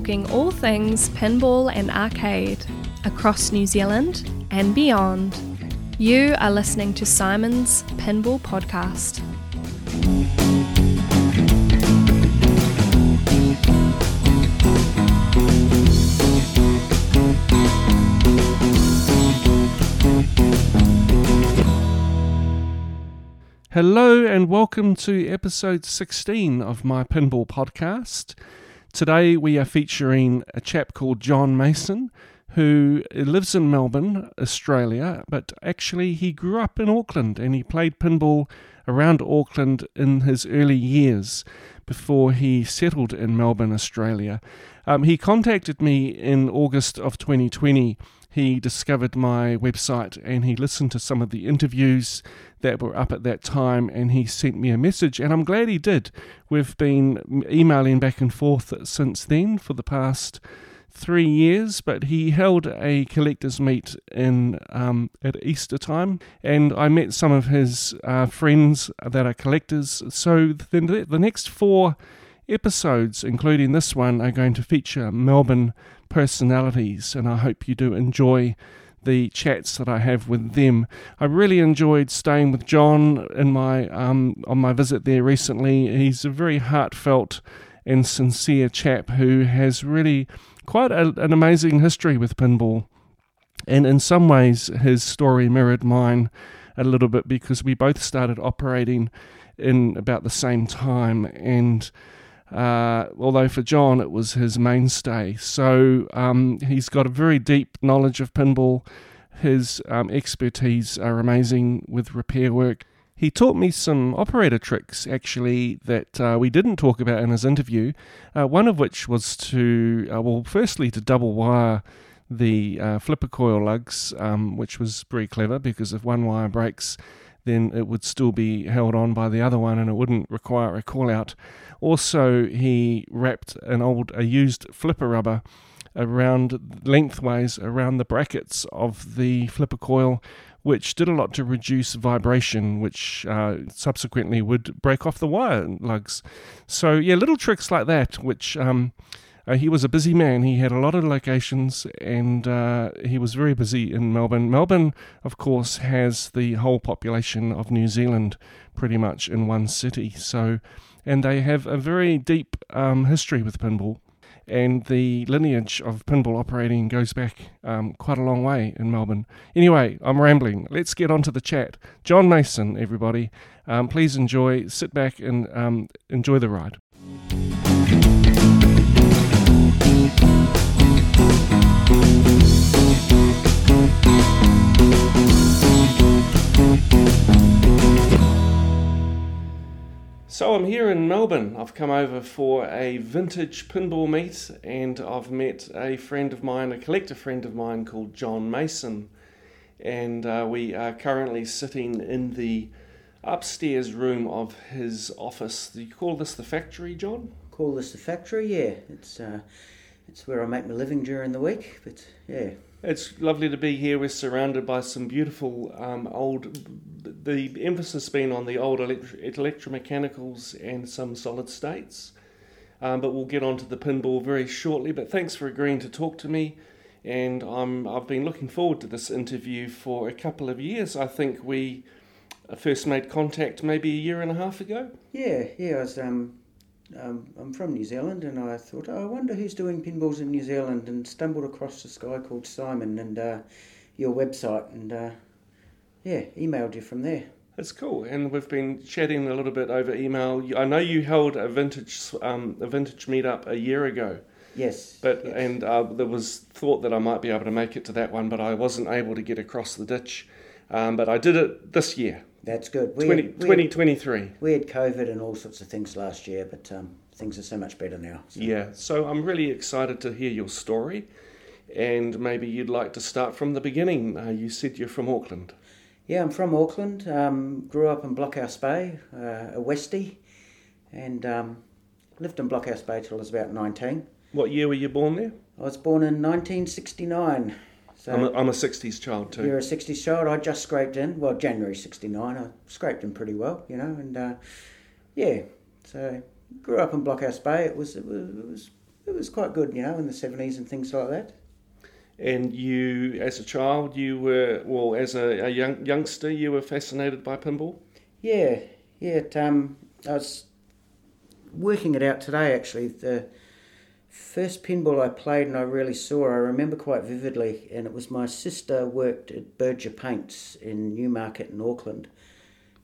talking all things pinball and arcade across New Zealand and beyond. You are listening to Simon's Pinball Podcast. Hello and welcome to episode 16 of my Pinball Podcast. Today we are featuring a chap called John Mason who lives in Melbourne, Australia, but actually he grew up in Auckland and he played pinball around Auckland in his early years before he settled in Melbourne, Australia. Um, he contacted me in August of 2020 he discovered my website and he listened to some of the interviews that were up at that time and he sent me a message and I'm glad he did. We've been emailing back and forth since then for the past three years, but he held a collectors meet in um, at Easter time, and I met some of his uh, friends that are collectors. So the, the next four episodes, including this one, are going to feature Melbourne personalities, and I hope you do enjoy the chats that I have with them. I really enjoyed staying with John in my um, on my visit there recently. He's a very heartfelt and sincere chap who has really quite a, an amazing history with pinball, and in some ways his story mirrored mine a little bit because we both started operating in about the same time and uh, although for John it was his mainstay. So um, he's got a very deep knowledge of pinball. His um, expertise are amazing with repair work. He taught me some operator tricks actually that uh, we didn't talk about in his interview. Uh, one of which was to, uh, well, firstly to double wire the uh, flipper coil lugs, um, which was very clever because if one wire breaks, then it would still be held on by the other one and it wouldn't require a call out. Also, he wrapped an old, a used flipper rubber around lengthways around the brackets of the flipper coil, which did a lot to reduce vibration, which uh, subsequently would break off the wire lugs. So, yeah, little tricks like that, which. Um, uh, he was a busy man. He had a lot of locations and uh, he was very busy in Melbourne. Melbourne, of course, has the whole population of New Zealand pretty much in one city. So, and they have a very deep um, history with pinball. And the lineage of pinball operating goes back um, quite a long way in Melbourne. Anyway, I'm rambling. Let's get on to the chat. John Mason, everybody. Um, please enjoy, sit back and um, enjoy the ride. So I'm here in Melbourne. I've come over for a vintage pinball meet and I've met a friend of mine, a collector friend of mine called John Mason. And uh, we are currently sitting in the upstairs room of his office. Do you call this the factory, John? Call this the factory, yeah. It's uh, it's where I make my living during the week, but yeah. It's lovely to be here. We're surrounded by some beautiful um, old. The emphasis being on the old electro- electromechanicals and some solid states. Um, but we'll get on to the pinball very shortly. But thanks for agreeing to talk to me. And I'm, I've been looking forward to this interview for a couple of years. I think we first made contact maybe a year and a half ago. Yeah, yeah. I was um, um, I'm from New Zealand, and I thought, oh, I wonder who's doing pinballs in New Zealand, and stumbled across this guy called Simon and uh, your website, and uh, yeah, emailed you from there. That's cool, and we've been chatting a little bit over email. I know you held a vintage um, a vintage meetup a year ago. Yes. But yes. and uh, there was thought that I might be able to make it to that one, but I wasn't able to get across the ditch. Um, but I did it this year. That's good. We 20, had, 2023. Had, we had COVID and all sorts of things last year, but um, things are so much better now. So. Yeah, so I'm really excited to hear your story, and maybe you'd like to start from the beginning. Uh, you said you're from Auckland. Yeah, I'm from Auckland. Um, grew up in Blockhouse Bay, uh, a Westie, and um, lived in Blockhouse Bay till I was about 19. What year were you born there? I was born in 1969. So I'm a, I'm a 60s child too. You're a 60s child. I just scraped in. Well, January 69. I scraped in pretty well, you know, and uh, yeah. So grew up in Blockhouse Bay. It was, it was, it was, it was quite good, you know, in the seventies and things like that. And you, as a child, you were well, as a, a young youngster, you were fascinated by pinball. Yeah, yeah. It, um, I was working it out today. Actually, the first pinball I played and I really saw, I remember quite vividly, and it was my sister worked at Berger Paints in Newmarket in Auckland,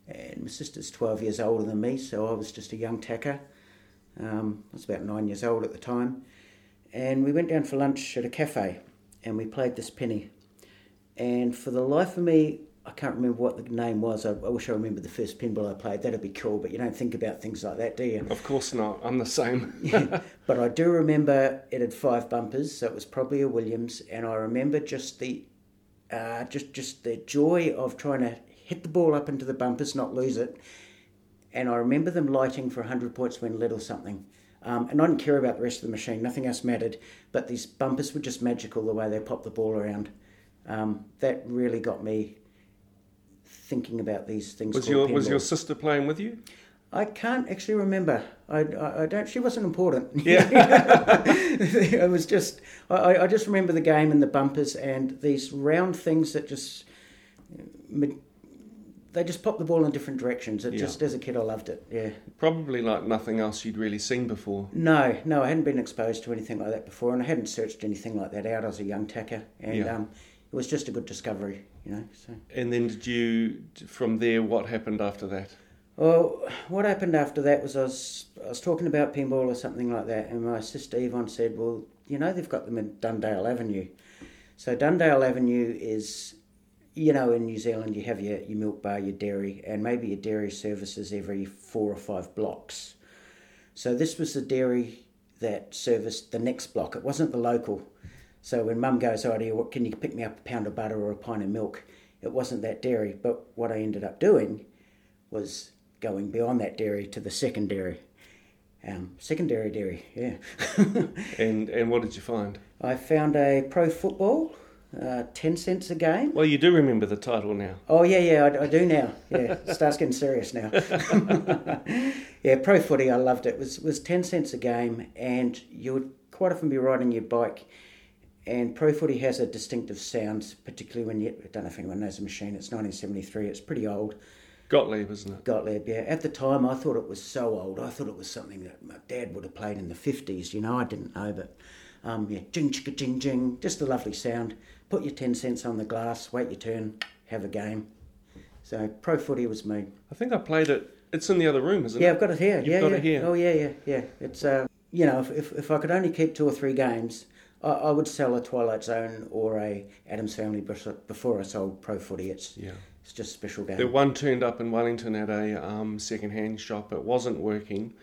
and my sister's twelve years older than me, so I was just a young tacker. Um, I was about nine years old at the time, and we went down for lunch at a cafe, and we played this penny, and for the life of me, I can't remember what the name was. I, I wish I remembered the first pinball I played. That'd be cool, but you don't think about things like that, do you? Of course not. I'm the same. yeah. But I do remember it had five bumpers, so it was probably a Williams, and I remember just the, uh, just just the joy of trying to hit the ball up into the bumpers, not lose it, and I remember them lighting for hundred points when lit or something. Um, and I didn't care about the rest of the machine; nothing else mattered. But these bumpers were just magical the way they popped the ball around. Um, that really got me thinking about these things. Was your was your sister playing with you? I can't actually remember. I, I, I don't. She wasn't important. Yeah. it was just. I, I just remember the game and the bumpers and these round things that just. They just pop the ball in different directions. It Yeah. just as a kid, I loved it. Yeah. Probably like nothing else you'd really seen before. No, no, I hadn't been exposed to anything like that before, and I hadn't searched anything like that out as a young tacker, and Yeah. um, was just a good discovery, you know. So. And then did you from there? What happened after that? Well, what happened after that was I was I was talking about pinball or something like that, and my sister Yvonne said, "Well, you know they've got them in Dundale Avenue." So Dundale Avenue is, you know, in New Zealand you have your, your milk bar, your dairy, and maybe your dairy services every four or five blocks. So this was the dairy that serviced the next block. It wasn't the local. So when Mum goes, "Oh, dear, what can you pick me up a pound of butter or a pint of milk?" It wasn't that dairy. But what I ended up doing was going beyond that dairy to the secondary. Um, secondary dairy, yeah. And and what did you find? I found a pro football, uh, 10 cents a game. Well, you do remember the title now. Oh, yeah, yeah, I, I do now. Yeah, it starts getting serious now. yeah, pro footy, I loved it. It was, was 10 cents a game, and you would quite often be riding your bike. And pro footy has a distinctive sound, particularly when you, I don't know if anyone knows the machine, it's 1973, it's pretty old. Gottlieb, isn't it? Gottlieb, yeah. At the time, I thought it was so old. I thought it was something that my dad would have played in the 50s, you know. I didn't know, but um, yeah, jing, chicka, jing, jing. Just a lovely sound. Put your 10 cents on the glass, wait your turn, have a game. So, pro footy was me. I think I played it. It's in the other room, isn't Yeah, it? Yeah, I've got it here. You've yeah, got yeah. it here. Oh, yeah, yeah, yeah. It's, uh, you know, if, if, if I could only keep two or three games, I, I would sell a Twilight Zone or a Addams Family before before I sold pro footy. It's, Yeah. it's just a special game. The one turned up in Wellington at a um, second-hand shop. It wasn't working,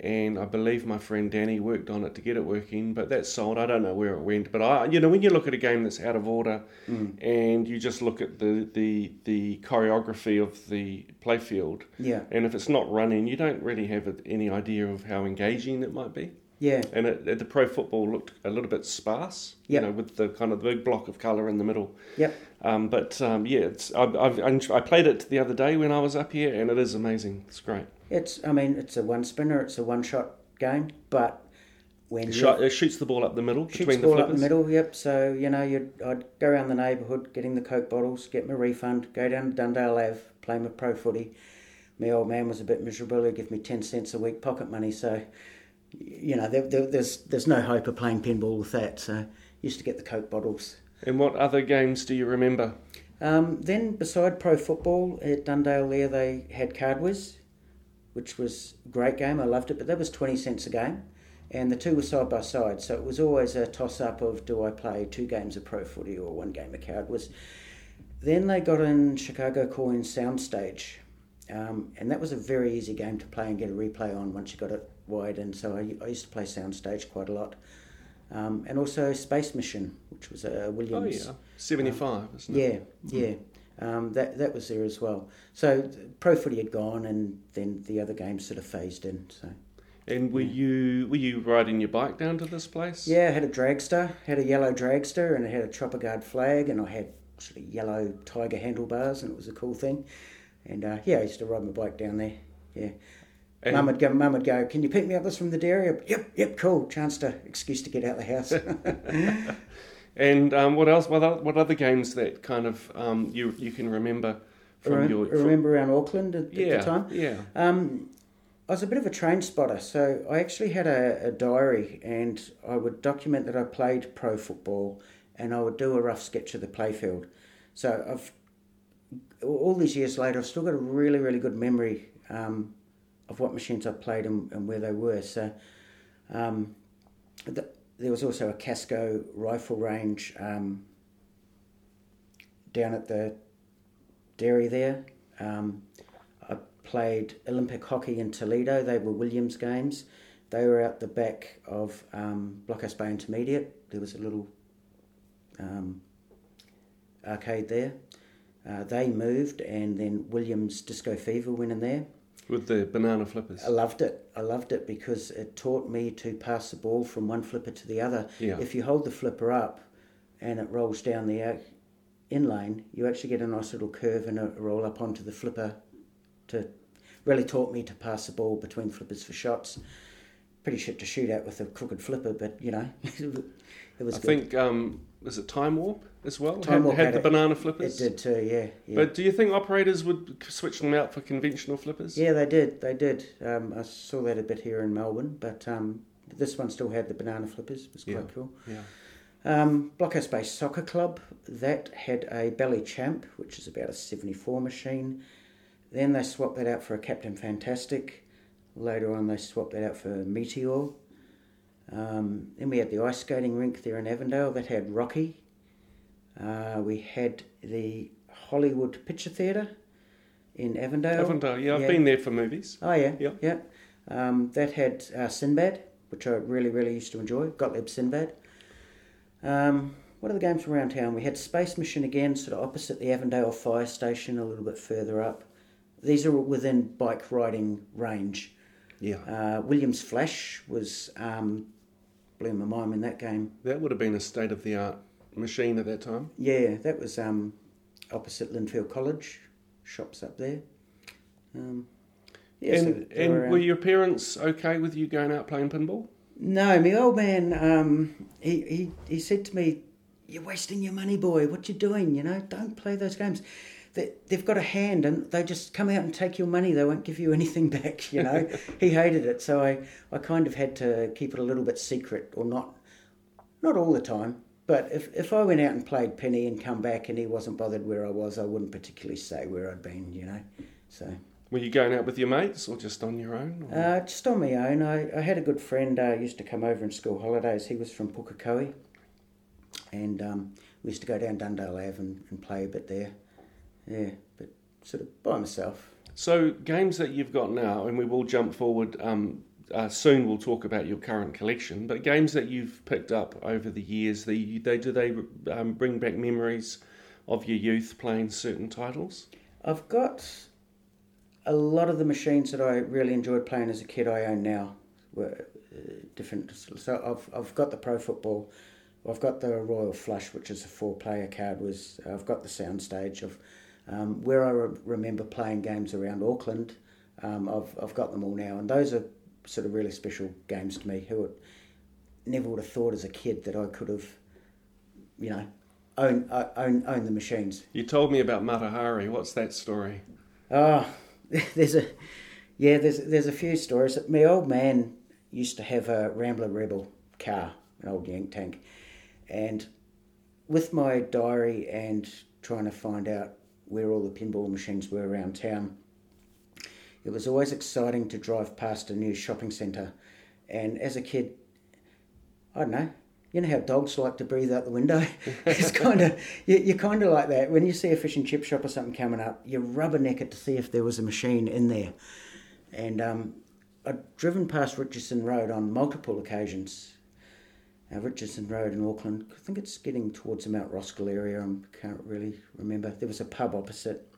and I believe my friend Danny worked on it to get it working. But that sold. I don't know where it went. But I, you know, when you look at a game that's out of order, Mm. and you just look at the the the choreography of the playfield, Yeah, and if it's not running, you don't really have any idea of how engaging it might be. Yeah. And it, it- the pro football looked a little bit sparse, Yep. you know, with the kind of the big block of colour in the middle. Yep. Um, but um, yeah, it's I've, I've, I played it the other day when I was up here, and it is amazing. It's great. It's, I mean, it's a one spinner, it's a one shot game, but when It, shot, it shoots the ball up the middle shoots between the ball the up the middle, yep. So you know, you'd I'd go around the neighbourhood getting the coke bottles, get my refund, go down to Dundale Ave, play my pro footy. My old man was a bit miserable. He'd give me ten cents a week pocket money, so you know, there, there, there's there's no hope of playing pinball with that. So used to get the coke bottles. And what other games do you remember? Um, then, beside pro football at Dundale, there they had Card Whiz, which was a great game. I loved it, but that was twenty cents a game, and the two were side by side. So it was always a toss up of do I play two games of pro footy or one game of Card Whiz. Then they got in Chicago Coins Soundstage, um, and that was a very easy game to play and get a replay on once you got it wide. And so I, I used to play Soundstage quite a lot. Um, and also Space Mission, which was a Oh Williams. yeah, seventy-five, isn't it? Yeah, yeah. Um, that that was there as well. So pro footy had gone, and then the other games sort of phased in. So And were you were you riding your bike down to this place? yeah, I had a dragster, had a yellow dragster, and it had a Chopper Guard flag, and I had sort of yellow tiger handlebars, and it was a cool thing. And uh, yeah, I used to ride my bike down there. Yeah, And- Mum would go. Mum would go. Can you pick me up this from the dairy? Yep, yep, cool. Chance to excuse to get out the house. And um, what else? What other, what other games that kind of um, you you can remember from your from- remember around Auckland at, yeah at the time. yeah Um, I was a bit of a train spotter, so I actually had a, a diary, and I would document that I played pro football, and I would do a rough sketch of the playfield. So I've all these years later, I've still got a really really good memory um, of what machines I played and, and where they were. So um, the, there was also a Casco rifle range um, down at the dairy there. Um, I played Olympic hockey in Toledo. They were Williams games. They were out the back of um, Blockhouse Bay Intermediate. There was a little um, arcade there. Uh, they moved, and then Williams Disco Fever went in there. With the banana flippers. I loved it. I loved it because it taught me to pass the ball from one flipper to the other. Yeah. If you hold the flipper up and it rolls down the in lane, you actually get a nice little curve and a roll up onto the flipper. To really taught me to pass the ball between flippers for shots. Pretty shit to shoot at with a crooked flipper, but you know, it was I good. think um, is it Time Warp as well? Time had, Warp had had the it. banana flippers. It did too, yeah. yeah. But do you think operators would switch them out for conventional flippers? Yeah, they did. They did. Um, I saw that a bit here in Melbourne, but um, this one still had the banana flippers. It was quite Yeah. cool. Yeah. Um, Blockhouse Bay Soccer Club, that had a Bally Champ, which is about a 74 machine. Then they swapped that out for a Captain Fantastic. Later on, they swapped that out for Meteor. Um, then we had the ice skating rink there in Avondale that had Rocky. Uh, we had the Hollywood Picture Theatre in Avondale. Avondale, yeah, I've Yeah. been there for movies. Oh yeah, Yeah. yeah. Um, that had uh, Sinbad, which I really, really used to enjoy. Gottlieb Sinbad. Um, what are the games around town? We had Space Mission again, sort of opposite the Avondale Fire Station, a little bit further up. These are within bike riding range. Yeah. Uh, Williams Flash was um, blew my mind in that game. That would have been a state of the art machine at that time. Yeah, that was um, opposite Lynfield College, shops up there. Um, yeah, so and were and around. were your parents okay with you going out playing pinball? No, my old man, um, he, he, he said to me, You're wasting your money, boy. What you doing? You know, don't play those games. They, they've got a hand and they just come out and take your money. They won't give you anything back, you know. he hated it. So I, I kind of had to keep it a little bit secret or not, not all the time. But if, if I went out and played Penny and come back and he wasn't bothered where I was, I wouldn't particularly say where I'd been, you know. So. Were you going out with your mates or just on your own? Uh, just on my own. I, I had a good friend uh, used to come over in school holidays. He was from Pukekohe, and um, we used to go down Dundale Ave and, and play a bit there. Yeah, but sort of by myself. So games that you've got now, and we will jump forward. Um, uh, soon we'll talk about your current collection, but games that you've picked up over the years, they, they do they um, bring back memories of your youth playing certain titles? I've got a lot of the machines that I really enjoyed playing as a kid. I own now. Were uh, different. So I've I've got the Pro Football. I've got the Royal Flush, which is a four-player card. Was I've got the Soundstage of um, where I re- remember playing games around Auckland. Um, I've I've got them all now, and those are sort of really special games to me. Who never would have thought as a kid that I could have, you know, own own own the machines. You told me about Mata Hari. What's that story? Oh, there's a yeah, there's there's a few stories. My old man used to have a Rambler Rebel car, an old Yank tank, and with my diary and trying to find out where all the pinball machines were around town, it was always exciting to drive past a new shopping centre. And as a kid, I don't know. You know how dogs like to breathe out the window? it's kind of you, you're kind of like that when you see a fish and chip shop or something coming up. You rubberneck it to see if there was a machine in there, and um, I'd driven past Richardson Road on multiple occasions. Now, Richardson Road in Auckland, I think it's getting towards the Mount Roskill area. I can't really remember. There was a pub opposite,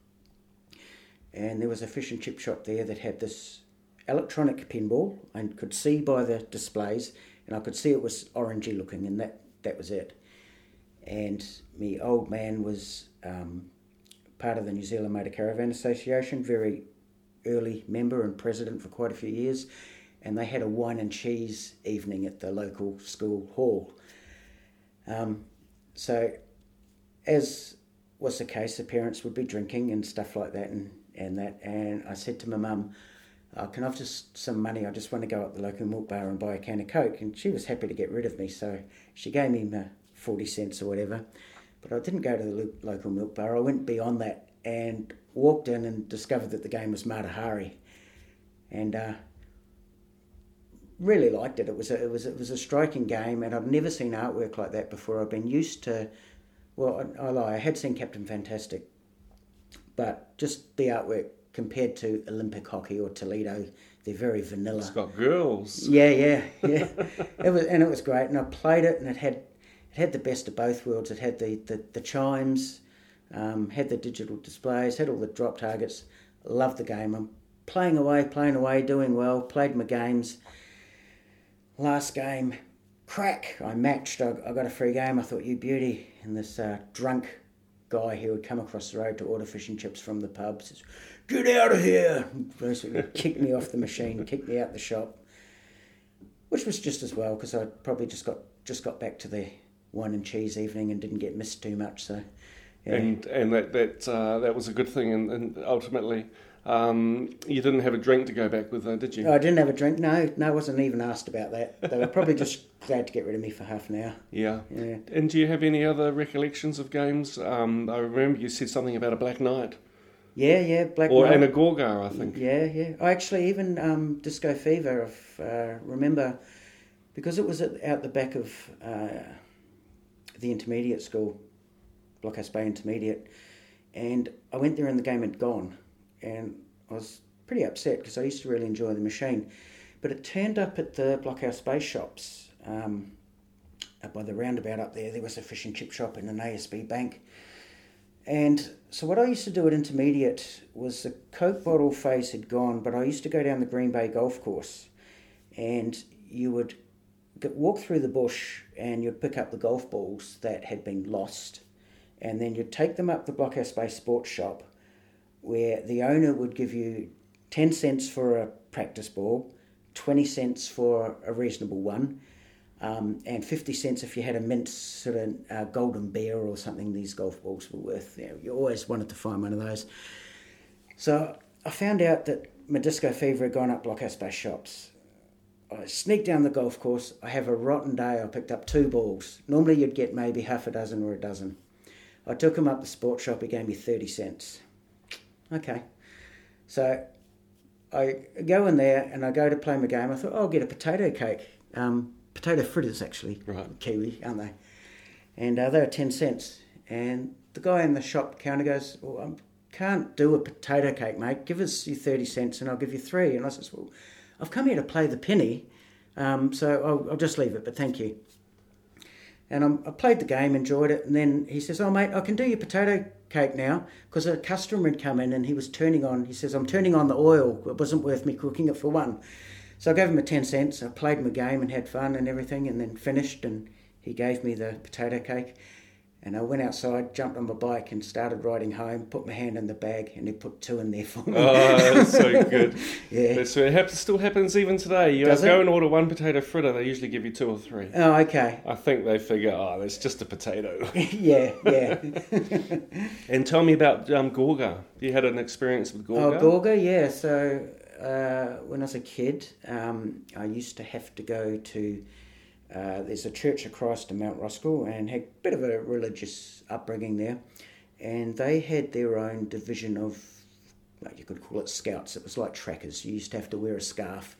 and there was a fish and chip shop there that had this electronic pinball. I could see by the displays, and I could see it was orangey looking, and that, that was it. And me old man was um, part of the New Zealand Motor Caravan Association, very early member and president for quite a few years, and they had a wine and cheese evening at the local school hall. Um, so, as was the case, the parents would be drinking and stuff like that, and, and that. And I said to my mum, oh, "Can I have just some money? I just want to go up the local milk bar and buy a can of coke." And she was happy to get rid of me, so she gave me my forty cents or whatever. But I didn't go to the local milk bar. I went beyond that and walked in and discovered that the game was Mata Hari, and uh, really liked it. It was a, it was it was a striking game, and I'd never seen artwork like that before. I've been used to, well, I, I lie, I had seen Captain Fantastic, but just the artwork compared to Olympic hockey or Toledo, they're very vanilla. It's got girls. Yeah, yeah, yeah. it was and it was great, and I played it, and it had it had the best of both worlds. It had the the, the chimes um, had the digital displays, had all the drop targets. Loved the game. I'm playing away, playing away, doing well. Played my games. Last game, crack! I matched. I, I got a free game. I thought, you beauty. And this uh, drunk guy who had come across the road to order fish and chips from the pub says, "Get out of here!" Basically, kicked me off the machine, kicked me out the shop, which was just as well because I probably just got just got back to the wine and cheese evening and didn't get missed too much. So yeah. and and that that uh, that was a good thing, and, and ultimately. Um, you didn't have a drink to go back with, though, did you? I didn't have a drink. No, no, I wasn't even asked about that. They were probably just glad to get rid of me for half an hour. Yeah. Yeah. And do you have any other recollections of games? Um, I remember you said something about a Black Knight. Yeah, yeah, Black or, Knight. and a Gorgar, I think. Yeah, yeah. I actually even um, Disco Fever. I uh, remember because it was at, out the back of uh, the intermediate school Blockhouse Bay Intermediate, and I went there and the game had gone, and I was pretty upset because I used to really enjoy the machine, but it turned up at the Blockhouse Bay shops. Um, up by the roundabout up there, there was a fish and chip shop and an ASB bank. And so what I used to do at intermediate was the Coke bottle phase had gone, but I used to go down the Green Bay golf course, and you would walk through the bush and you'd pick up the golf balls that had been lost and then you'd take them up the Blockhouse Bay Sports Shop, where the owner would give you 10 cents for a practice ball, 20 cents for a reasonable one, um, and 50 cents if you had a mint sort of uh, golden bear or something these golf balls were worth. You, know, you always wanted to find one of those. So I found out that my disco fever had gone up Blockhouse Bay shops. I sneaked down the golf course. I have a rotten day. I picked up two balls. Normally you'd get maybe half a dozen or a dozen. I took him up the sports shop, he gave me 30 cents. Okay. So I go in there and I go to play my game. I thought, oh, I'll get a potato cake. Um, potato fritters, actually. Right. Kiwi, aren't they? And uh, they were 10 cents. And the guy in the shop counter goes, well, I can't do a potato cake, mate. Give us your 30 cents and I'll give you three. And I says, well, I've come here to play the penny, um, so I'll, I'll just leave it, but thank you. And I'm, i played the game, enjoyed it, and then he says, "Oh mate, I can do your potato cake now," because a customer had come in and he was turning on. He says, "I'm turning on the oil. It wasn't worth me cooking it for one." So I gave him a ten cents. I played my game and had fun and everything, and then finished. And he gave me the potato cake. And I went outside, jumped on my bike, and started riding home. Put my hand in the bag, and he put two in there for me. Oh, that's so good. yeah, that's, it happens, still happens even today. You Does go it? and order one potato fritter, they usually give you two or three. Oh, okay. I think they figure, oh, that's just a potato. yeah, yeah. and tell me about um, Gorgar. You had an experience with Gorgar. Oh, Gorgar, yeah. So uh, when I was a kid, um, I used to have to go to. Uh, there's a Church of Christ in Mount Roskill and had a bit of a religious upbringing there. And they had their own division of, well, you could call it scouts. It was like trackers. You used to have to wear a scarf.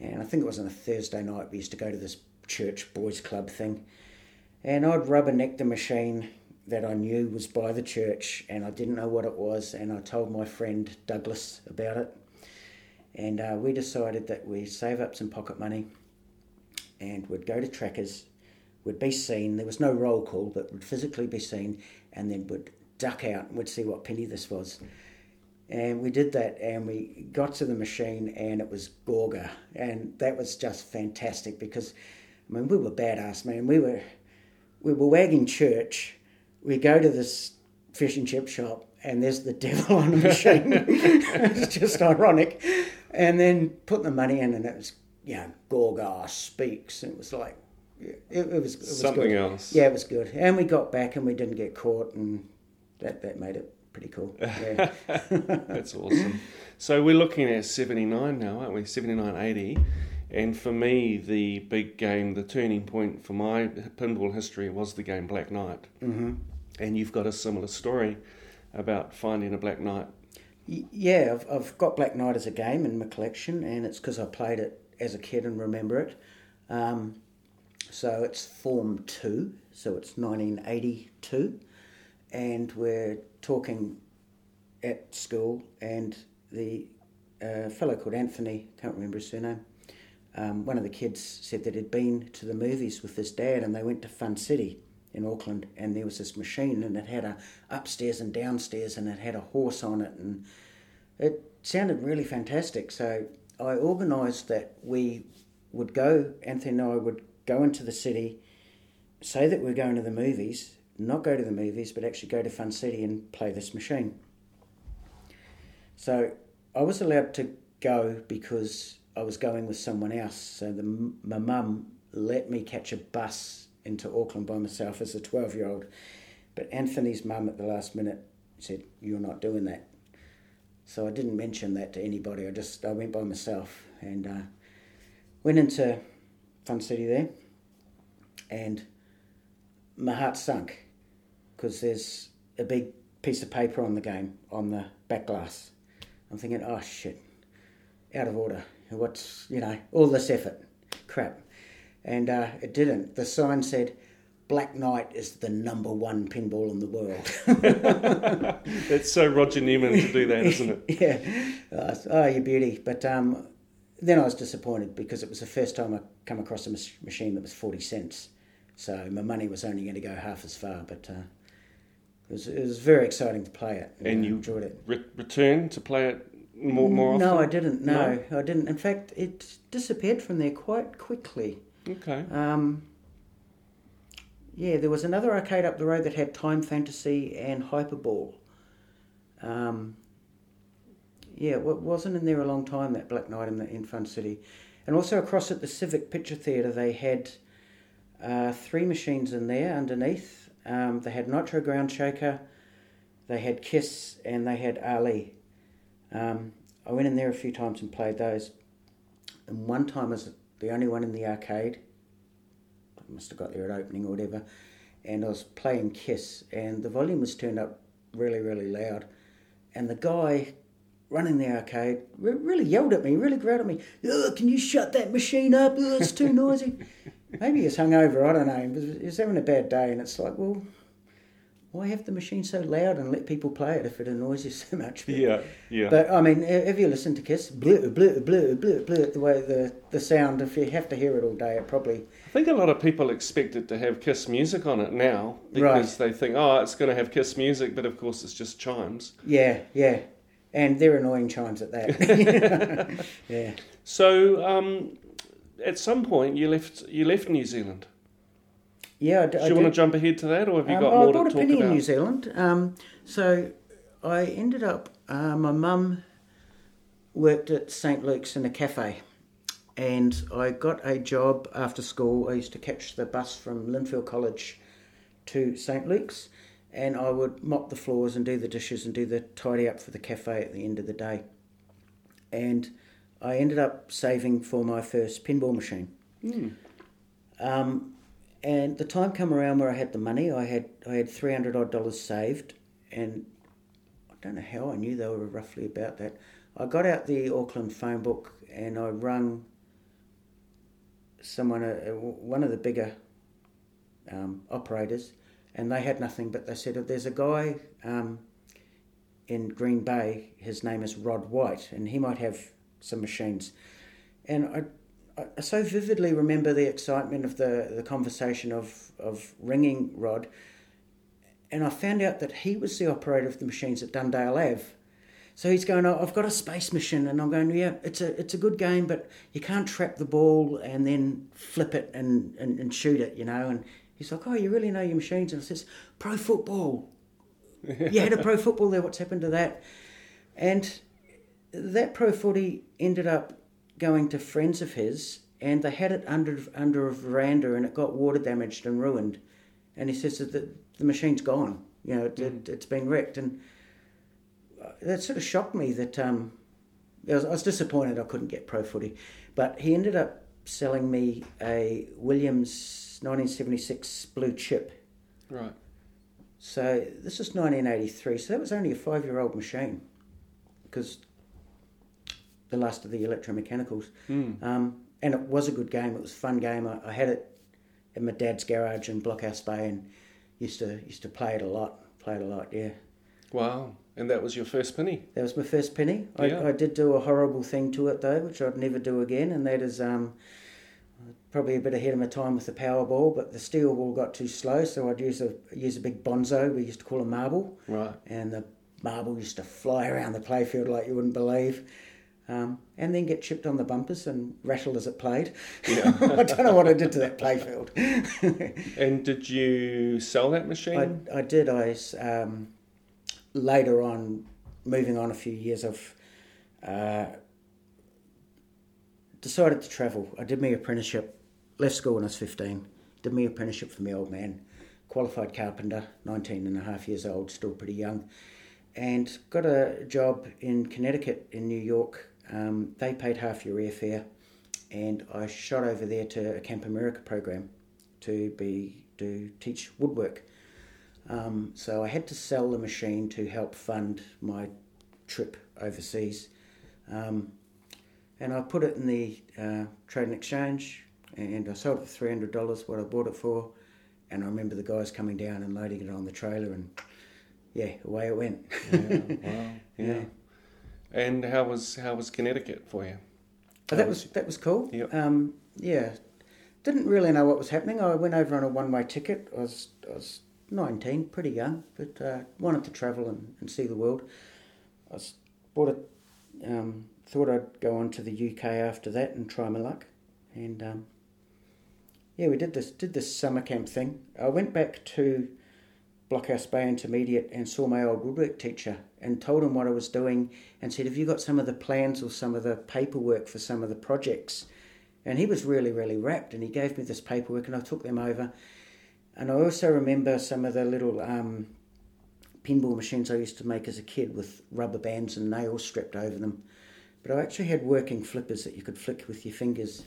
And I think it was on a Thursday night, we used to go to this church boys club thing. And I'd rubberneck the machine that I knew was by the church, and I didn't know what it was. And I told my friend Douglas about it. And uh, we decided that we'd save up some pocket money and would go to trackers, would be seen. There was no roll call, but would physically be seen, and then would duck out and would see what penny this was. And we did that, and we got to the machine, and it was Gorgar, and that was just fantastic because, I mean, we were badass, man. We were, we were wagging church. We go to this fish and chip shop, and there's the devil on the machine. it's just ironic. And then put the money in, and it was, you know, Gorgar speaks. And it was like, it, it was, it was Something good. else. Yeah, it was good. And we got back and we didn't get caught, and that, that made it pretty cool. Yeah. That's awesome. So we're looking at 79 now, aren't we? 79 80. And for me, the big game, the turning point for my pinball history was the game Black Knight. hmm And you've got a similar story about finding a Black Knight. Yeah, I've, I've got Black Knight as a game in my collection, and it's because I played it as a kid and remember it. Um, so it's Form 2, so it's 1982, and we're talking at school, and the uh, fellow called Anthony, can't remember his surname, um, one of the kids said that he'd been to the movies with his dad, and they went to Fun City in Auckland, and there was this machine, and it had a upstairs and downstairs, and it had a horse on it, and it sounded really fantastic. So I organised that we would go, Anthony and I would go into the city, say that we're going to the movies, not go to the movies, but actually go to Fun City and play this machine. So I was allowed to go because I was going with someone else. So the, my mum let me catch a bus into Auckland by myself as a 12 year old. But Anthony's mum at the last minute said, You're not doing that. So I didn't mention that to anybody. I just I went by myself and uh, went into Fun City there, and my heart sunk because there's a big piece of paper on the game on the back glass. I'm thinking, oh shit, out of order. What's you know all this effort, crap, and uh, it didn't. The sign said. Black Knight is the number one pinball in the world. It's so Roger Newman to do that, isn't it? yeah. Uh, oh, you beauty. But um, then I was disappointed because it was the first time I come across a mach- machine that was 40 cents. So my money was only going to go half as far. But uh, it, was, it was very exciting to play it. And I you enjoyed it. Re- return to play it more, more often? No, I didn't. No, I didn't. In fact, it disappeared from there quite quickly. Okay. Um, yeah, there was another arcade up the road that had Time Fantasy and Hyperball. Um, yeah, it wasn't in there a long time, that Black Knight in, the, in Fun City. And also across at the Civic Picture Theatre, they had uh, three machines in there underneath. Um, they had Nitro Ground Shaker, they had Kiss, and they had Ali. Um, I went in there a few times and played those. And one time was the only one in the arcade. Must have got there at opening or whatever. And I was playing Kiss, and the volume was turned up really, really loud. And the guy running the arcade really yelled at me, really growled at me. Can you shut that machine up? Oh, it's too noisy. Maybe he's hungover, I don't know. He was having a bad day, and it's like, well, why have the machine so loud and let people play it if it annoys you so much? But- Yeah, yeah. but I mean, if you listen to Kiss, blue, blue, blue, blue, blue, the way the, the sound, if you have to hear it all day, it probably. I think a lot of people expect it to have Kiss music on it now because Right. they think, oh, it's going to have Kiss music, but of course it's just chimes. Yeah, yeah. And they're annoying chimes at that. yeah. So, um, at some point, you left you left New Zealand. Yeah, I, Do I you want to jump ahead to that, or have you Um, got I more bought to a penny about? in New Zealand. Um, so I ended up, uh, my mum worked at St. Luke's in a cafe. And I got a job after school. I used to catch the bus from Lynfield College to St. Luke's. And I would mop the floors and do the dishes and do the tidy up for the cafe at the end of the day. And I ended up saving for my first pinball machine. Hmm. Um, and the time come around where I had the money. I had I had three hundred odd dollars saved, and I don't know how I knew they were roughly about that. I got out the Auckland phone book and I rung someone, uh, one of the bigger um, operators, and they had nothing. But they said, "There's a guy um, in Green Bay. His name is Rod White, and he might have some machines." And I I so vividly remember the excitement of the, the conversation of, of ringing Rod. And I found out that he was the operator of the machines at Dundale Ave. So he's going, oh, I've got a space mission. And I'm going, yeah, it's a, it's a good game, but you can't trap the ball and then flip it and, and, and shoot it, you know. And he's like, oh, you really know your machines? And I says, pro football. you had a pro football there. What's happened to that? And that pro footy ended up going to friends of his, and they had it under under a veranda, and it got water damaged and ruined. And he says that the, the machine's gone. You know, it, it, has been wrecked, and that sort of shocked me. That um, I was, I was disappointed I couldn't get pro footy, but he ended up selling me a Williams 1976 blue chip. Right. So this is 1983. So that was only a five-year-old machine, because the last of the electromechanicals. Mm. Um, and it was a good game. It was a fun game. I, I had it in my dad's garage in Blockhouse Bay, and used to used to play it a lot. Play it a lot, yeah. Wow. And that was your first penny? That was my first penny. I, Yeah. I did do a horrible thing to it though, which I'd never do again, and that is um, probably a bit ahead of my time with the Powerball, but the steel ball got too slow, so I'd use a use a big bonzo. We used to call a marble, Right. and the marble used to fly around the playfield like you wouldn't believe. Um, and then get chipped on the bumpers and rattled as it played. Yeah. I don't know what I did to that playfield. And did you sell that machine? I, I did. I um, later on, moving on a few years, I've uh, decided to travel. I did my apprenticeship, left school when I was 15, did my apprenticeship for my old man, qualified carpenter, 19 and a half years old, still pretty young, and got a job in Connecticut, in New York. Um, they paid half your airfare, and I shot over there to a Camp America program to be to teach woodwork. Um, so I had to sell the machine to help fund my trip overseas. Um, and I put it in the uh, trade and exchange and I sold it for $300 what I bought it for. And I remember the guys coming down and loading it on the trailer and yeah, away it went. yeah. Wow. Yeah. Yeah. And how was how was Connecticut for you? But that was that was cool. Yep. Um, yeah, didn't really know what was happening. I went over on a one way ticket. I was I was nineteen, pretty young, but uh, wanted to travel and, and see the world. I was, bought it. Um, thought I'd go on to the UK after that and try my luck, and um, yeah, we did this did this summer camp thing. I went back to Blockhouse Bay Intermediate and saw my old woodwork teacher and told him what I was doing and said, Have you got some of the plans or some of the paperwork for some of the projects? And he was really, really rapt and he gave me this paperwork and I took them over. And I also remember some of the little um, pinball machines I used to make as a kid with rubber bands and nails strapped over them. But I actually had working flippers that you could flick with your fingers.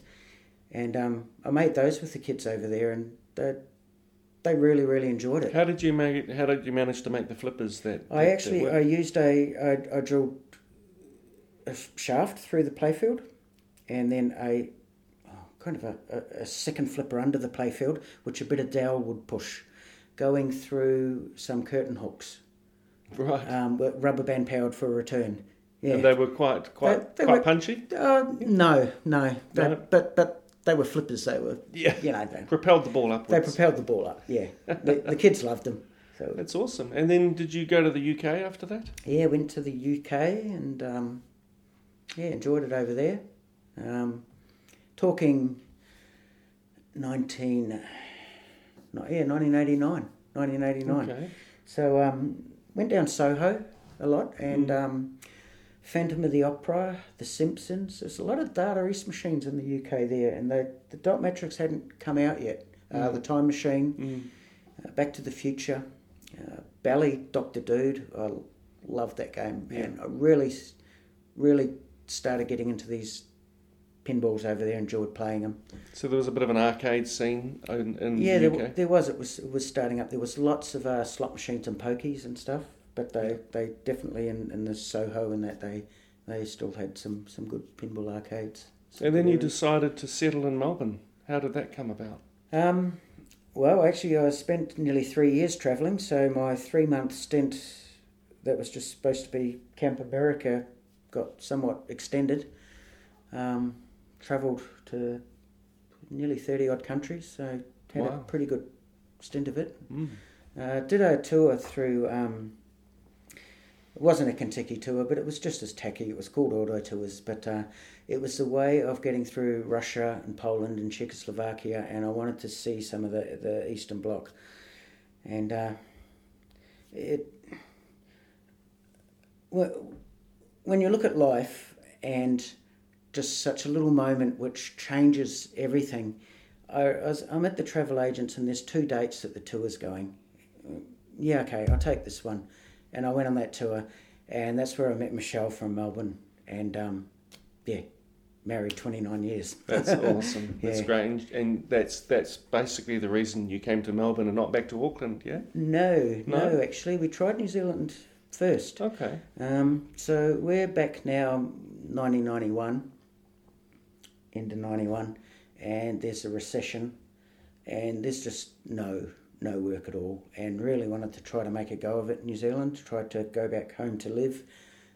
And um, I made those with the kids over there and they, they really, really enjoyed it. How did you make it? How did you manage to make the flippers that? I actually that I used a I, I drilled a shaft through the playfield, and then a oh, kind of a, a, a second flipper under the playfield, which a bit of dowel would push, going through some curtain hooks, right. um, rubber band powered for a return. Yeah. And they were quite quite they quite were- punchy. uh, no, no, They- No? but but they were flippers. They were Yeah. you know they, Propelled the ball up. they propelled the ball up. Yeah, the, the kids loved them. So That's awesome. And then did you go to the UK after that? yeah, went to the UK and um, yeah, enjoyed it over there. Um, talking nineteen, no, yeah, nineteen eighty nine, nineteen eighty nine. Okay. So um, went down Soho a lot and um, Phantom of the Opera, The Simpsons. There's a lot of Data East machines in the UK there, and the the dot matrix hadn't come out yet. Uh, the Time Machine, Mm. uh, Back to the Future, uh, Bally, Doctor Dude. I loved that game, and I really, really started getting into these pinballs over there. Enjoyed playing them. So there was a bit of an arcade scene in, in Yeah, the there, UK. w- there was. It was it was starting up. There was lots of uh, slot machines and pokies and stuff, but they, they definitely in, in the Soho and that they they still had some, some good pinball arcades. And then you decided to settle in Melbourne. How did that come about? Um, well, actually, I spent nearly three years travelling, so my three month stint that was just supposed to be Camp America got somewhat extended. Um, travelled to nearly 30 odd countries, so had a pretty good stint of it. Mm. Uh, did a tour through. Um, it wasn't a Contiki tour, but it was just as tacky. It was called Auto Tours, but uh, it was a way of getting through Russia and Poland and Czechoslovakia, and I wanted to see some of the the Eastern Bloc, and uh, it when you look at life and just such a little moment which changes everything. I, I was, I'm at the travel agents and there's two dates that the tour's going. Yeah, okay, I'll take this one. And I went on that tour, and that's where I met Michelle from Melbourne. And um, yeah, married 29 years. That's awesome. That's great. And, and that's that's basically the reason you came to Melbourne and not back to Auckland, yeah? No, no, No? actually, we tried New Zealand first. Okay. Um, so we're back now, 1991, into 91, and there's a recession, and there's just no no work at all, and really wanted to try to make a go of it in New Zealand, tried to go back home to live.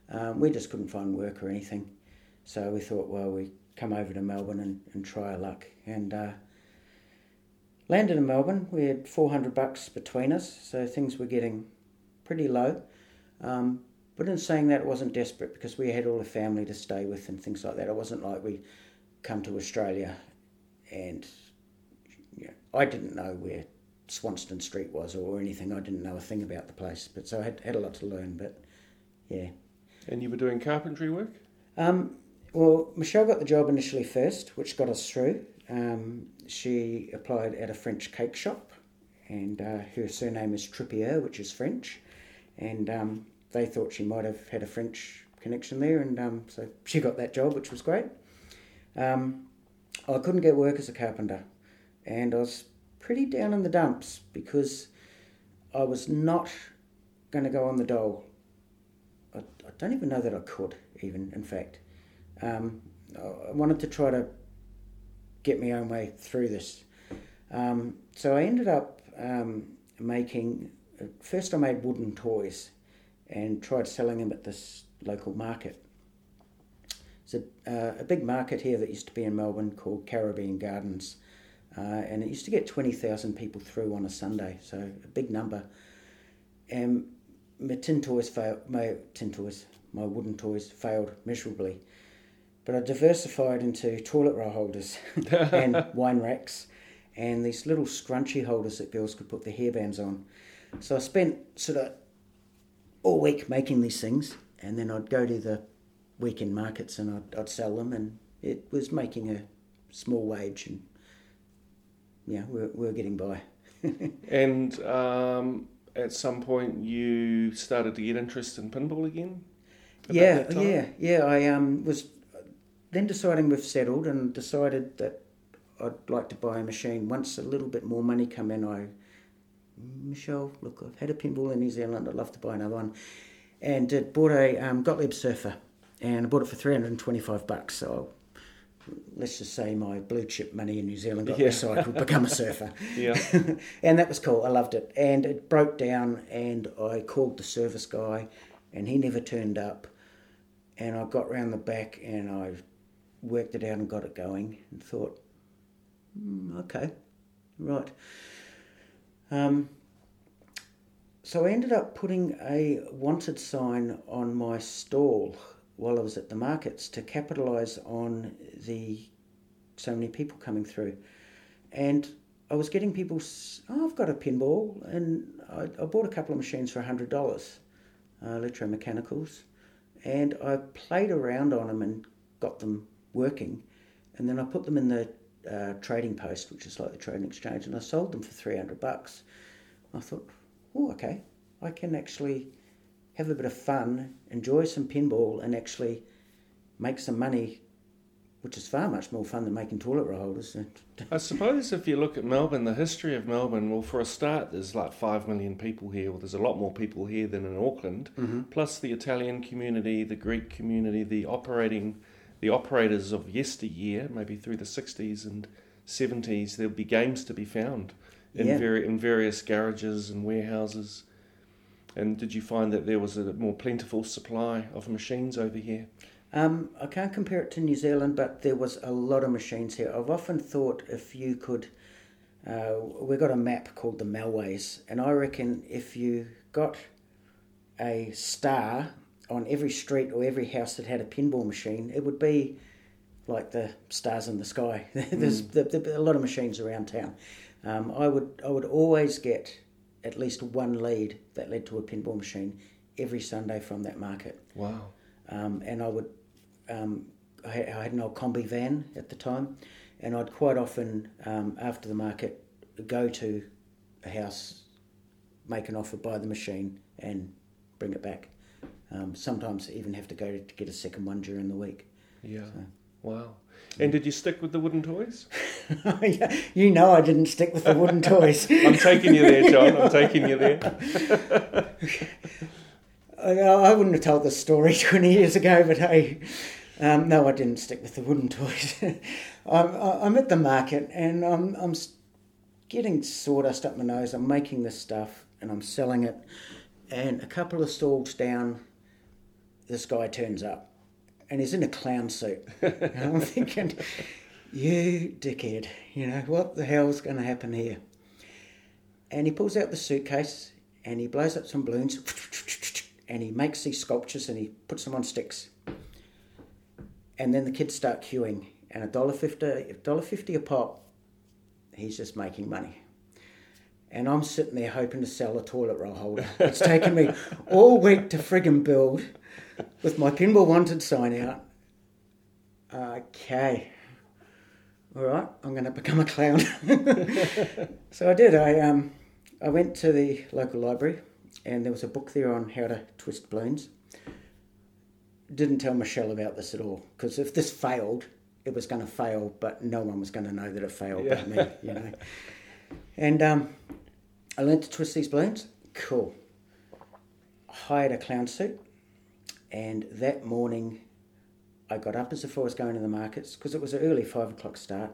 Um, we just couldn't find work or anything, so we thought, well, we come over to Melbourne and, and try our luck, and uh, landed in Melbourne. We had 400 bucks between us, so things were getting pretty low. Um, but in saying that, it wasn't desperate because we had all the family to stay with and things like that. It wasn't like we come to Australia and you know, I didn't know where Swanston Street was or anything. I didn't know a thing about the place, but so I had, had a lot to learn. But yeah, And you were doing carpentry work? um, well, Michelle got the job initially first, which got us through. Um, she applied at a French cake shop, and uh, her surname is Trippier, which is French. And um, they thought she might have had a French connection there, and um, so she got that job, which was great. Um, I couldn't get work as a carpenter, and I was pretty down in the dumps because I was not going to go on the dole. I, I don't even know that I could, even, in fact. Um, I wanted to try to get my own way through this. Um, so I ended up um, making, uh, first I made wooden toys and tried selling them at this local market. It's a, uh, a big market here that used to be in Melbourne called Caribbean Gardens. Uh, and it used to get 20,000 people through on a Sunday, so a big number. And my tin toys failed, my tin toys, my wooden toys failed miserably. But I diversified into toilet roll holders and wine racks and these little scrunchy holders that girls could put their hairbands on. So I spent sort of all week making these things and then I'd go to the weekend markets and I'd, I'd sell them and it was making a small wage and yeah, we're, we're getting by. And um, at some point you started to get interest in pinball again? Yeah, yeah, yeah. I um, was then deciding we've settled and decided that I'd like to buy a machine. Once a little bit more money come in, I Michelle, look, I've had a pinball in New Zealand. I'd love to buy another one, and it bought a um, Gottlieb Surfer, and I bought it for three hundred and twenty-five bucks. So let's just say my blue chip money in New Zealand got Yeah. could become a surfer. Yeah. and that was cool. I loved it. And it broke down, and I called the service guy, and he never turned up. And I got round the back, and I worked it out and got it going, and thought, "Hmm, okay, right. Um, so I ended up putting a wanted sign on my stall while I was at the markets to capitalise on the so many people coming through, and I was getting people. Oh, I've got a pinball, and I, I bought a couple of machines for hundred dollars, uh, electromechanicals, and I played around on them and got them working, and then I put them in the uh, trading post, which is like the trading exchange, and I sold them for three hundred bucks. I thought, oh, okay, I can actually have a bit of fun, enjoy some pinball, and actually make some money, which is far much more fun than making toilet roll holders. I suppose if you look at Melbourne, the history of Melbourne, well, for a start, there's like 5 million people here. Well, there's a lot more people here than in Auckland. Mm-hmm. Plus the Italian community, the Greek community, the operating, the operators of yesteryear, maybe through the 60s and 70s, there'll be games to be found in, Yeah. vari- in various garages and warehouses. And did you find that there was a more plentiful supply of machines over here? Um, I can't compare it to New Zealand, but there was a lot of machines here. I've often thought if you could, uh, we've got a map called the Melways, and I reckon if you got a star on every street or every house that had a pinball machine, it would be like the stars in the sky. There's the, the, a lot of machines around town. Um, I would I would always get at least one lead that led to a pinball machine every Sunday from that market. Wow. Um, and I would, um, I, had, I had an old combi van at the time, and I'd quite often, um, after the market, go to a house, make an offer, buy the machine, and bring it back. Um, sometimes even have to go to get a second one during the week. Yeah. Wow. And did you stick with the wooden toys? You know I didn't stick with the wooden toys. I'm taking you there, John. I'm taking you there. I, wouldn't have told this story 20 years ago, but hey, um, no, I didn't stick with the wooden toys. I'm, I'm at the market and I'm, I'm getting sawdust up my nose. I'm making this stuff and I'm selling it. And a couple of stalls down, this guy turns up and he's in a clown suit. and I'm thinking, you dickhead, you know, what the hell's going to happen here? And he pulls out the suitcase and he blows up some balloons and he makes these sculptures and he puts them on sticks. And then the kids start queuing and a dollar fifty, a dollar fifty a pop. He's just making money. And I'm sitting there hoping to sell a toilet roll holder. It's taken me all week to friggin' build with my pinball wanted sign out. Okay. All right, I'm going to become a clown. so I did. I um, I went to the local library, and there was a book there on how to twist balloons. Didn't tell Michelle about this at all because if this failed, it was going to fail, but no one was going to know that it failed yeah. but me, you know. And um, I learned to twist these balloons. Cool. Hired a clown suit, and that morning I got up as if I was going to the markets because it was an early five o'clock start,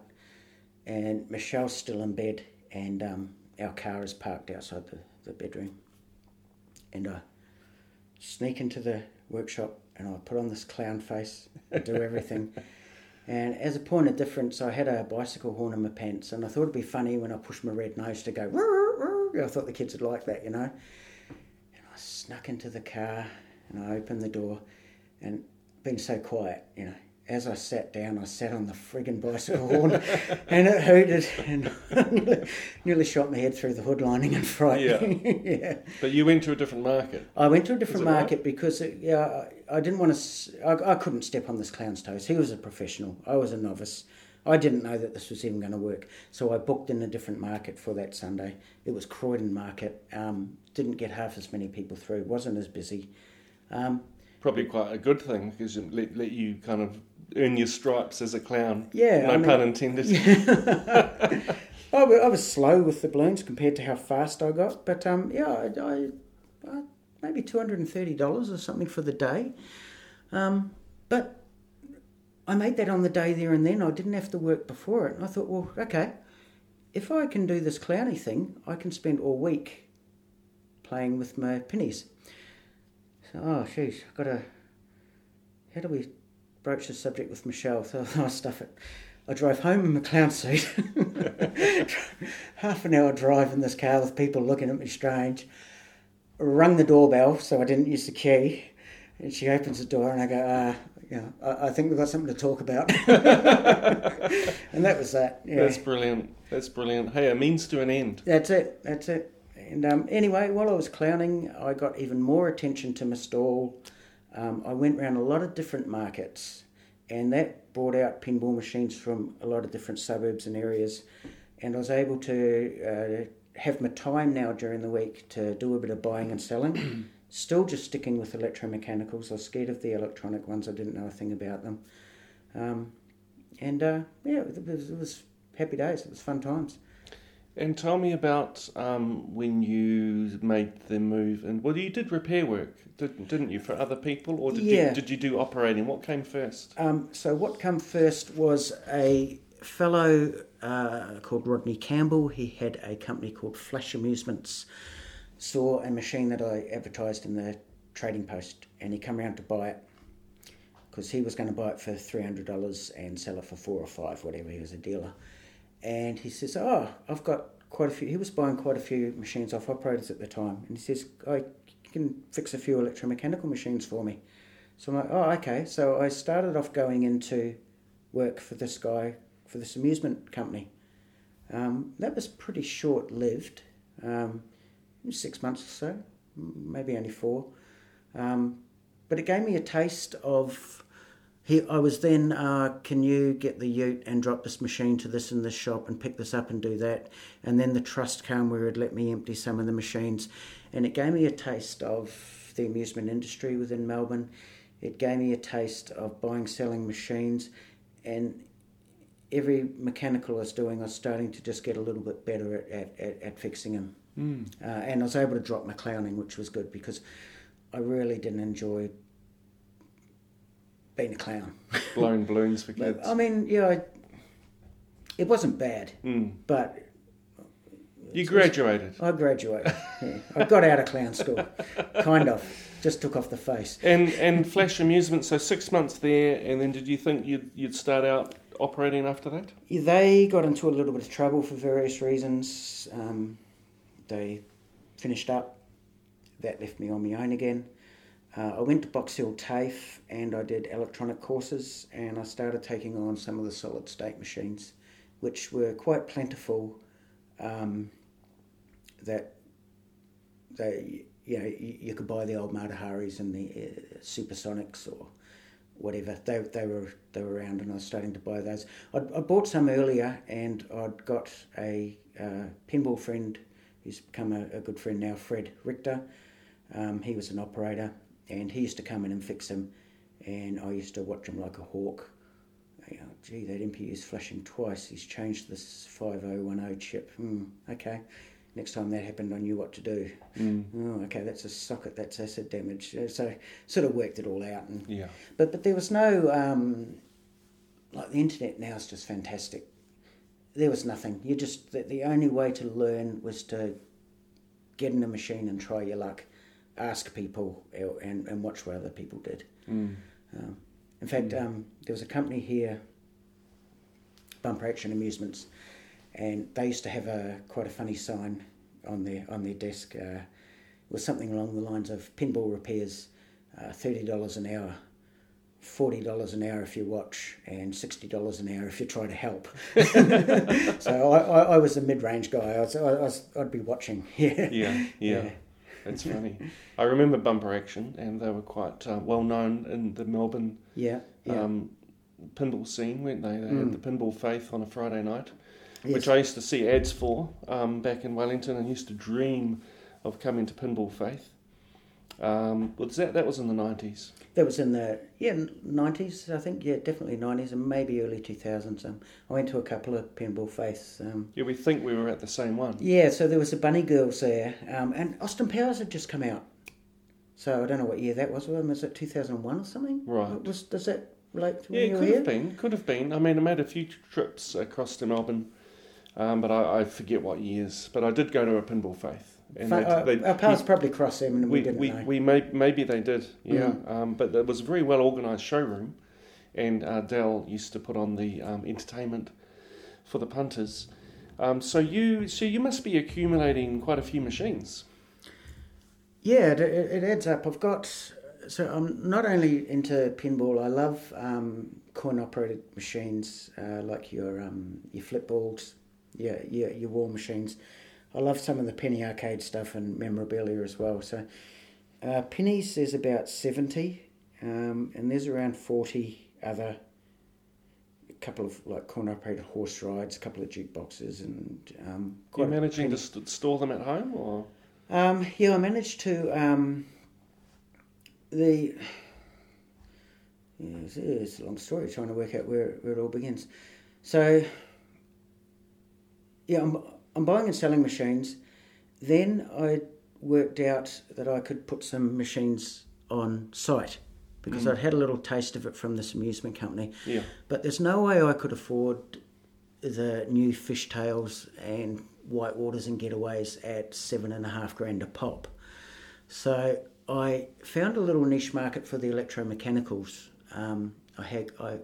and Michelle's still in bed, and um, our car is parked outside the, the bedroom. And I sneak into the workshop and I put on this clown face, and do everything. and as a point of difference, I had a bicycle horn in my pants, and I thought it'd be funny when I pushed my red nose to go. "Rrr, rrr, rrr." I thought the kids would like that, you know. And I snuck into the car and I opened the door, and being so quiet, you know. As I sat down, I sat on the friggin' bicycle horn, and it hooted, and nearly, shot my head through the hood lining and fright. Yeah. yeah. But you went to a different market. I went to a different it right? market because it, yeah, I, I didn't want to. I, I couldn't step on this clown's toes. He was a professional. I was a novice. I didn't know that this was even going to work. So I booked in a different market for that Sunday. It was Croydon Market. Um, didn't get half as many people through. wasn't as busy. Um, Probably quite a good thing because it let, let you kind of earn your stripes as a clown. Yeah, No I mean- pun intended. I, I was slow with the balloons compared to how fast I got, but um, yeah, I, I, I maybe two hundred and thirty dollars or something for the day. Um, but I made that on the day there and then. I didn't have to work before it, and I thought, well, okay, if I can do this clowny thing, I can spend all week playing with my pennies. So, oh, jeez, I've got to. How do we broach the subject with Michelle? So I stuff it. I drove home in my clown suit. Half an hour drive in this car with people looking at me strange. Rung the doorbell, so I didn't use the key. And she opens the door, and I go, uh, you know, I, I think we've got something to talk about. and that was that. Yeah. That's brilliant. That's brilliant. Hey, a means to an end. That's it. That's it. And um, anyway, while I was clowning, I got even more attention to my stall. Um, I went around a lot of different markets, and that brought out pinball machines from a lot of different suburbs and areas. And I was able to uh, have my time now during the week to do a bit of buying and selling. Still just sticking with electromechanicals. I was scared of the electronic ones. I didn't know a thing about them. Um, and uh, yeah, it was, it was happy days. It was fun times. And tell me about um, when you made the move. And well, you did repair work, didn't, didn't you, for other people, or did Yeah. you did you do operating? What came first? Um, so what came first was a fellow uh, called Rodney Campbell. He had a company called Flash Amusements. Saw a machine that I advertised in the trading post, and he come around to buy it because he was going to buy it for three hundred dollars and sell it for four or five, whatever. He was a dealer, and he says, "Oh, I've got quite a few." He was buying quite a few machines off operators at the time, and he says, "I can fix a few electromechanical machines for me." So I'm like, oh, okay. So I started off going into work for this guy, for this amusement company. Um, that was pretty short lived, um, six months or so, maybe only four. Um, but it gave me a taste of. He, I was then, uh, can you get the ute and drop this machine to this and this shop and pick this up and do that? And then the trust came where it let me empty some of the machines. And it gave me a taste of the amusement industry within Melbourne. It gave me a taste of buying, selling machines. And every mechanical I was doing, I was starting to just get a little bit better at, at, at, fixing them. Mm. Uh, and I was able to drop my clowning, which was good because I really didn't enjoy being a clown. Blowing balloons for kids. I mean, yeah, I, it wasn't bad, Mm. but You graduated. I graduated. yeah. I got out of clown school, kind of. Just took off the face. And and Flash Amusement, so six months there, and then did you think you'd, you'd start out operating after that? They got into a little bit of trouble for various reasons. Um, they finished up. That left me on my own again. Uh, I went to Box Hill TAFE and I did electronic courses and I started taking on some of the solid state machines, which were quite plentiful. Um, that they, you know, you, you could buy the old Mata Haris and the uh, Supersonics or whatever. They, they were they were around, and I was starting to buy those. I, I bought some earlier, and I'd got a uh, pinball friend who's become a, a good friend now, Fred Richter. Um, he was an operator, and he used to come in and fix them, and I used to watch him like a hawk. You know, gee, that MPU's flashing twice. He's changed this 5010 chip. Hmm, okay. Next time that happened, I knew what to do. Mm. Oh, okay, that's a socket, that's acid damage. So sort of worked it all out. And, Yeah. but but there was no um, like the internet now is just fantastic. There was nothing. You just the, the only way to learn was to get in a machine and try your luck, ask people and, and watch what other people did. Mm. Um, in fact, um, there was a company here, Bumper Action Amusements, and they used to have a quite a funny sign on their on their desk. Uh, it was something along the lines of pinball repairs, uh, thirty dollars an hour. Forty dollars an hour if you watch, and sixty dollars an hour if you try to help. so I, I, I was a mid-range guy. I was, I was I'd be watching. Yeah. Yeah, yeah. That's funny. I remember Bumper Action, and they were quite uh, well known in the Melbourne Yeah. Yeah. um, pinball scene, weren't they? They had the Pinball Faith on a Friday night, Yes. which I used to see ads for um, back in Wellington, and used to dream of coming to Pinball Faith. Um, was that that was in the nineties? That was in the yeah nineties, I think. Yeah, definitely nineties, and maybe early two thousands. Um, I went to a couple of pinball faiths. Um, Yeah, we think we were at the same one. yeah, so there was the Bunny Girls there, um, and Austin Powers had just come out. So I don't know what year that was. Was it two thousand one or something? Right. Was does that relate to when Yeah, you it were could here? have been. Could have been. I mean, I made a few trips across to Melbourne, um, but I, I forget what years. But I did go to a pinball faith, and Fa- uh, they- our paths probably crossed them, and we, we didn't we, know. we may, maybe they did, yeah. Mm. Um, but it was a very well organised showroom, and uh, Dell used to put on the um, entertainment for the punters. Um, so you so you must be accumulating quite a few machines. Yeah, it, it it adds up. I've got so I'm not only into pinball. I love um, coin operated machines uh, like your um, your flip balls, your, your your war machines. I love some of the penny arcade stuff and memorabilia as well. So uh, pennies there's about seventy, um, and there's around forty other. A couple of like coin operated horse rides, a couple of jukeboxes, and um, Are you a managing penny- to st- store them at home, or um, yeah, I managed to. Um, the yeah, it's, it's a long story trying to work out where, where it all begins. So, yeah, I'm, I'm buying and selling machines. Then I worked out that I could put some machines on site because I'd had a little taste of it from this amusement company. yeah, But there's no way I could afford the new Fish Tales and whitewaters and getaways at seven and a half grand a pop. So I found a little niche market for the electromechanicals. Um, I had I,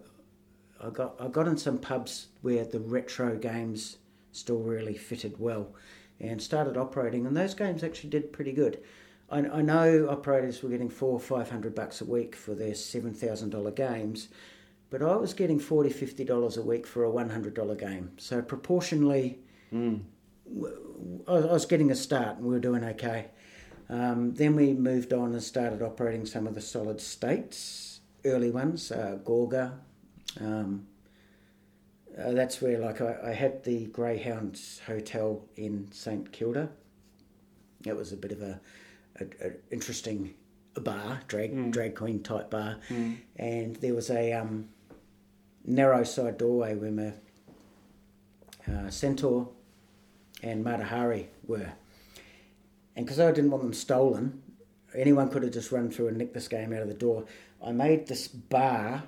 I got I got in some pubs where the retro games still really fitted well, and started operating. And those games actually did pretty good. I, I know operators were getting four or five hundred bucks a week for their seven thousand dollar games, but I was getting forty fifty dollars a week for a one hundred dollar game. So proportionally, mm. I was getting a start, and we were doing okay. Um, then we moved on and started operating some of the solid states, early ones, uh, Gorgar. Um, uh, that's where, like, I, I had the Greyhounds Hotel in St Kilda. It was a bit of a, a, a interesting bar, drag drag queen type bar, and there was a um, narrow side doorway where my uh, Centaur and Mata Hari were. And because I didn't want them stolen, anyone could have just run through and nicked this game out of the door. I made this bar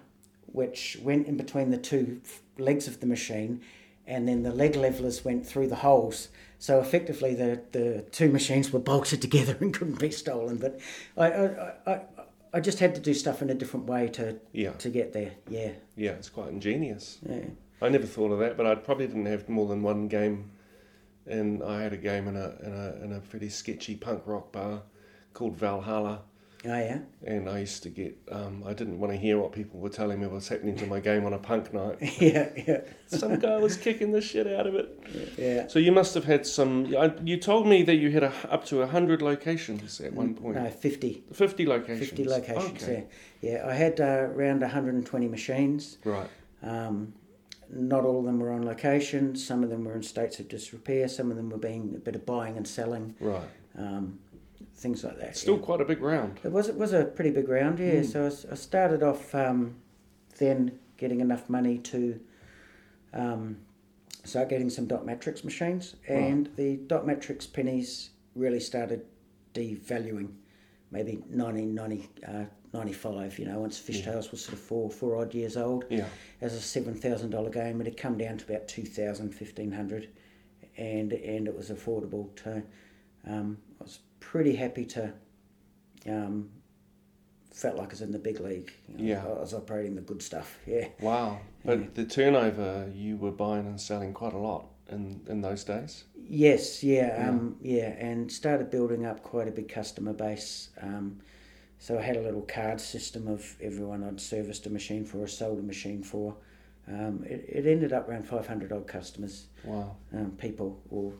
which went in between the two legs of the machine, and then the leg levelers went through the holes. So effectively, the, the two machines were bolted together and couldn't be stolen. But I, I, I, I just had to do stuff in a different way to Yeah. to get there. Yeah, Yeah, it's quite ingenious. yeah. I never thought of that, but I probably didn't have more than one game. And I had a game in a in a in a pretty sketchy punk rock bar called Valhalla. Oh yeah. And I used to get um, I didn't want to hear what people were telling me was happening to my game on a punk night. yeah, yeah, Some guy was kicking the shit out of it. yeah. So you must have had some. You told me that you had a, up to hundred locations at one point. No, 50. Fifty locations. 50 locations, Okay. yeah. Yeah, I had uh, around 120 machines. Right. Um, not all of them were on location. Some of them were in states of disrepair. Some of them were being a bit of buying and selling, Right. um, things like that. Still yeah. quite a big round. It was it was a pretty big round, yeah. Mm. So I started off um, then getting enough money to um, start getting some dot matrix machines, and the dot matrix pennies really started devaluing. Maybe 1990, uh, you know, once Fish Tales was sort of four, four odd years old. Yeah. As a $7,000 game, it had come down to about 2000 1500 and and it was affordable to. Um, I was pretty happy to. Um, felt like I was in the big league. you know, Yeah. I was operating the good stuff. Yeah. Wow. But Yeah. the turnover, you were buying and selling quite a lot in, in those days. Yes. Yeah. Um, yeah. And started building up quite a big customer base. Um, so I had a little card system of everyone I'd serviced a machine for or sold a machine for. Um, it, it ended up around 500 odd customers. Wow. um, people or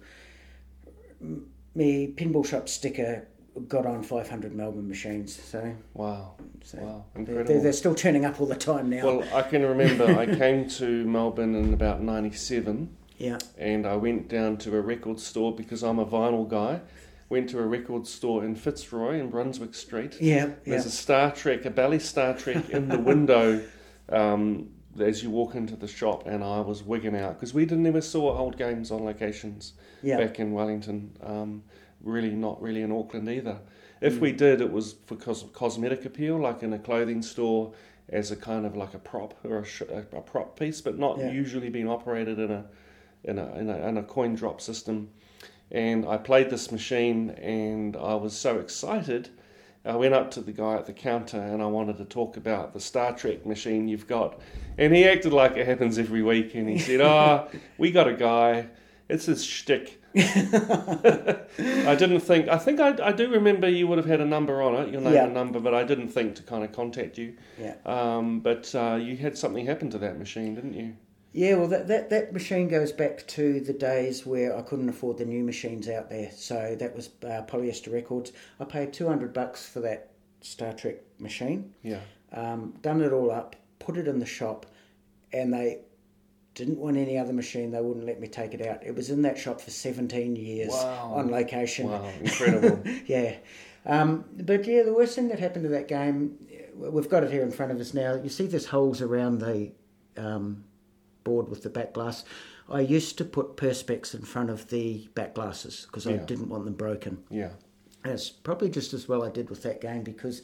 m- me pinball shop sticker got on 500 Melbourne machines so, Wow. so Wow. they're, Incredible. they're, they're still turning up all the time now Well, I can remember I came to Melbourne in about 97 yeah and I went down to a record store because I'm a vinyl guy. Went to a record store in Fitzroy in Brunswick Street. yeah yeah There's a Star Trek, a Bally Star Trek in the window um, as you walk into the shop, and I was wigging out because we didn't never saw old games on locations yeah back in Wellington. Um, really, not really in Auckland either. If Mm. we did, it was because cosmetic appeal, like in a clothing store, as a kind of like a prop or a, sh- a, a prop piece, but not Yeah. usually being operated in a in a, in a in a coin drop system. And I played this machine, and I was so excited. I went up to the guy at the counter and I wanted to talk about the Star Trek machine you've got. And he acted like it happens every week. And he said, Oh, we got a guy. It's his shtick. I didn't think, I think I, I do remember you would have had a number on it, your name Yeah. and number, but I didn't think to kind of contact you. yeah Um, but uh, you had something happen to that machine, didn't you? Yeah well that, that, that machine goes back to the days where I couldn't afford the new machines out there so that was uh, polyester records I paid 200 bucks for that Star Trek machine Yeah. um, done it all up, put it in the shop, and they didn't want any other machine. They wouldn't let me take it out. It was in that shop for 17 years Wow. on location. Wow, incredible. yeah. Um, but yeah, the worst thing that happened to that game, we've got it here in front of us now. You see there's holes around the um, board with the back glass. I used to put perspex in front of the back glasses because I didn't want them broken. yeah. That's probably just as well I did with that game because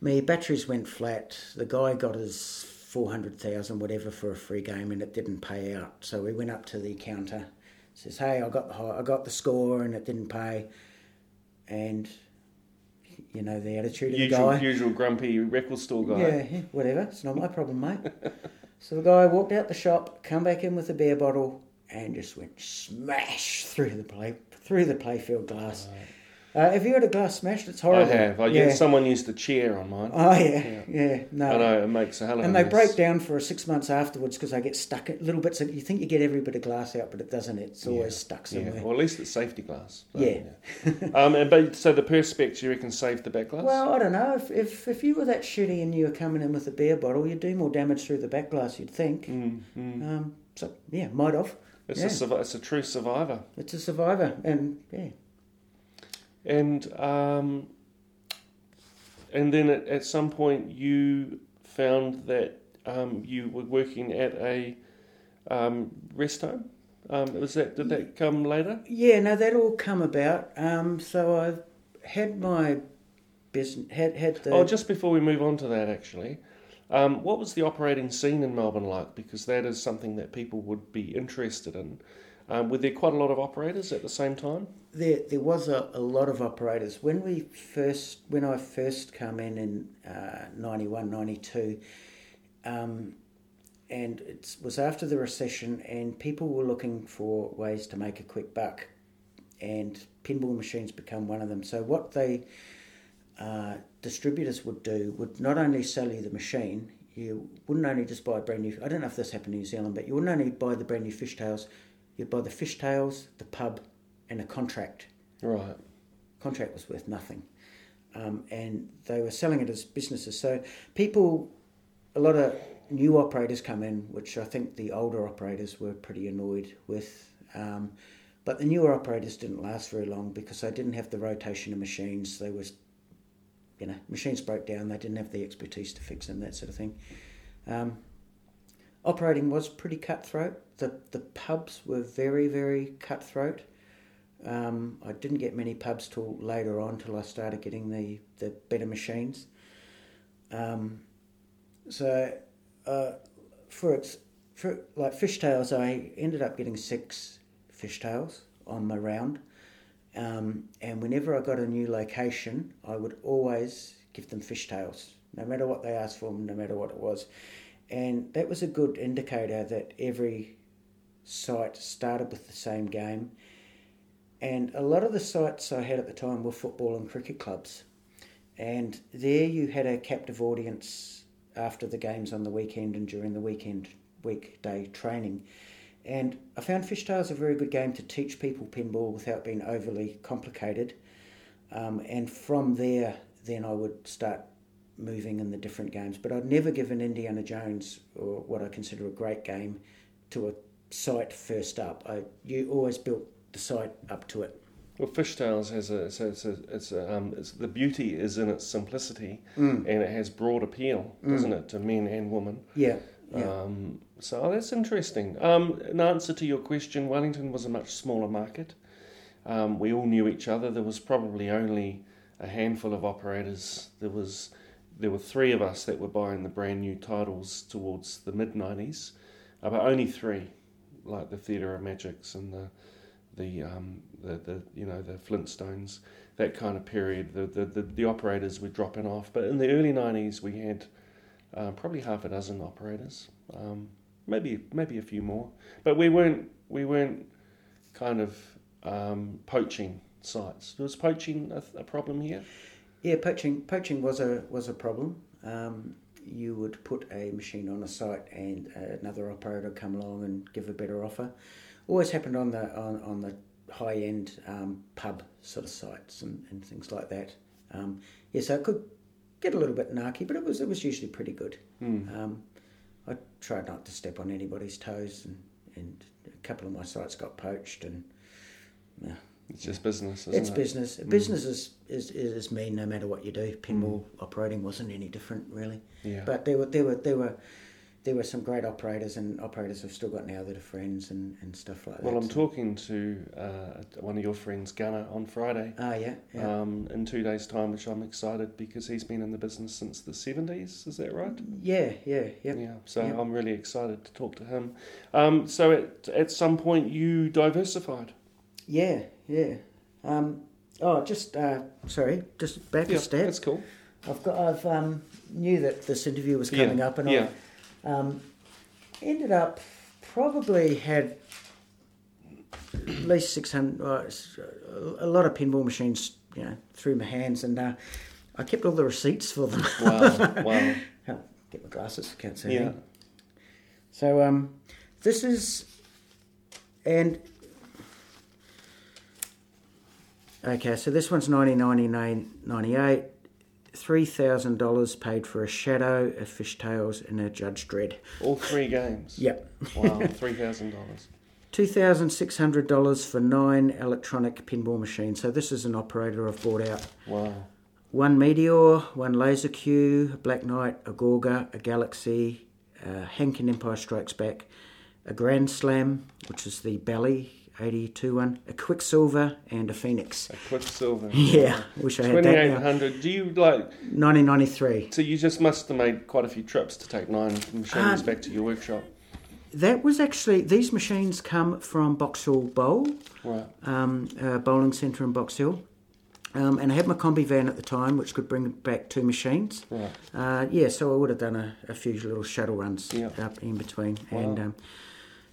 my batteries went flat. The guy got his 400,000 whatever for a free game and it didn't pay out. So we went up to the counter. Says, "Hey, I got the I got the score and it didn't pay." And you know the attitude of the Usual, guy. usual grumpy record store guy. Yeah, yeah, whatever. It's not my problem, mate. so the guy walked out the shop, come back in with a beer bottle, and just went smash through the play through the playfield glass. Uh, have you had a glass smashed? It's horrible. I have. I, yeah. Someone used a chair on mine. Oh yeah, yeah. no. I know it makes a hell of a And a they mess. break down for six months afterwards because they get stuck in little bits. Of, you think you get every bit of glass out, but it doesn't. It's always stuck Yeah, somewhere. well, at least it's safety glass. So, Yeah. um, and but so the perspex, you reckon, saved the back glass? Well, I don't know. If, if if you were that shitty and you were coming in with a beer bottle, you'd do more damage through the back glass. You'd think. Mm, mm. Um, so yeah, might have. It's yeah. a it's a true survivor. It's a survivor, and yeah, And um, and then at, at some point you found that um, you were working at a um, rest home. Um, was that did that come later? yeah. No, that all come about. Um, so I had my business had had the. Oh, just before we move on to that, actually, um, what was the operating scene in Melbourne like? Because that is something that people would be interested in. Um, were there quite a lot of operators at the same time? There, there was a, a lot of operators when we first when I first come in in uh, 91, 92, um, and it was after the recession, and people were looking for ways to make a quick buck, and pinball machines become one of them. So what they uh, distributors would do would not only sell you the machine, you wouldn't only just buy a brand new. I don't know if this happened in New Zealand, but you wouldn't only buy the brand new Fish Tales. You'd buy the Fish Tales, the pub, and a contract Right. contract was worth nothing. Um, and they were selling it as businesses. So people, a lot of new operators come in, which I think the older operators were pretty annoyed with. Um, but the newer operators didn't last very long because they didn't have the rotation of machines. They was, you know, machines broke down. They didn't have the expertise to fix them, that sort of thing. Um, operating was pretty cutthroat. The the pubs were very very cutthroat. Um, I didn't get many pubs till later on, till I started getting the, the better machines. Um, so, uh, for its for like Fish Tales, I ended up getting six Fish Tales on my round. Um, and whenever I got a new location, I would always give them Fish Tales, no matter what they asked for, no matter what it was. And that was a good indicator that every site started with the same game. And a lot of the sites I had at the time were football and cricket clubs. And there you had a captive audience after the games on the weekend and during the weekend weekday training. And I found Fish Tales a very good game to teach people pinball without being overly complicated. Um, and from there, then I would start moving in the different games. But I'd never given Indiana Jones, or what I consider a great game, to a site first up. I you always built the site up to it. Well, Fish Tales has a, it's a, it's a, it's a um, it's, the beauty is in its simplicity, Mm. and it has broad appeal, doesn't it, to men and women. Yeah, yeah. Um, so that's interesting. Um, in answer to your question, Wellington was a much smaller market. Um, we all knew each other. There was probably only a handful of operators. There was there were three of us that were buying the brand new titles towards the mid nineties, uh, but only three, like the Theatre of Magics and the the um, the, the you know the Flintstones, that kind of period. The, the, the, the operators were dropping off, but in the early nineties we had uh, probably half a dozen operators, um, maybe maybe a few more, but we weren't we weren't kind of um, poaching sites. Was poaching a, a problem here? Yeah, poaching poaching was a was a problem. Um, you would put a machine on a site, and another operator would come along and give a better offer. Always happened on the on, on the high end um, pub sort of sites and, and things like that. Um, yeah, so it could get a little bit narky, but it was it was usually pretty good. Um, I tried not to step on anybody's toes, and, and a couple of my sites got poached, and yeah, It's just business, isn't it's it? business. Business is, is is mean no matter what you do. Pinball operating wasn't any different really. Yeah. But there were there were there were there were some great operators and operators I've still got now that are friends and, and stuff like that. well. I'm so- talking to uh, one of your friends, Gunnar, on Friday. Ah yeah, yeah. Um, in two days' time, which I'm excited because he's been in the business since the 70s. Is that right? yeah, yeah, yeah. Yeah, so Yep. I'm really excited to talk to him. Um, so at at some point you diversified. Yeah, yeah. Um, oh, just uh, sorry, just back Yeah, a step. that's cool. I've got I've um, knew that this interview was Yeah, coming up, and yeah. I um, ended up probably had at least six hundred. Uh, a lot of pinball machines you know, through my hands, and uh, I kept all the receipts for them. Wow, wow. Get my glasses, can't see Yeah. anything. So um, this is, and okay, so this one's nineteen ninety nine ninety eight. Three thousand dollars paid for a shadow, a Fish Tales, and a Judge Dredd. All three games. Yep. Wow, three thousand dollars. Two thousand six hundred dollars for nine electronic pinball machines. So this is an operator I've bought out. Wow. One Meteor, one Laser Cue, a Black Knight, a Gorgar, a Galaxy, a Hankin Empire Strikes Back, a Grand Slam, which is the Bally 82 one, a Quicksilver, and a Phoenix. A Quicksilver. Yeah, wish I had Twenty that eight now. hundred. Do you like? 1993. So you just must have made quite a few trips to take nine machines Uh, back to your workshop. That was actually, these machines come from Box Hill Bowl, Right. um, uh, bowling centre in Box Hill. Um, and I had my combi van at the time, which could bring back two machines. Right. Uh, yeah, so I would have done a, a few little shuttle runs Yeah. up in between. Wow. And um,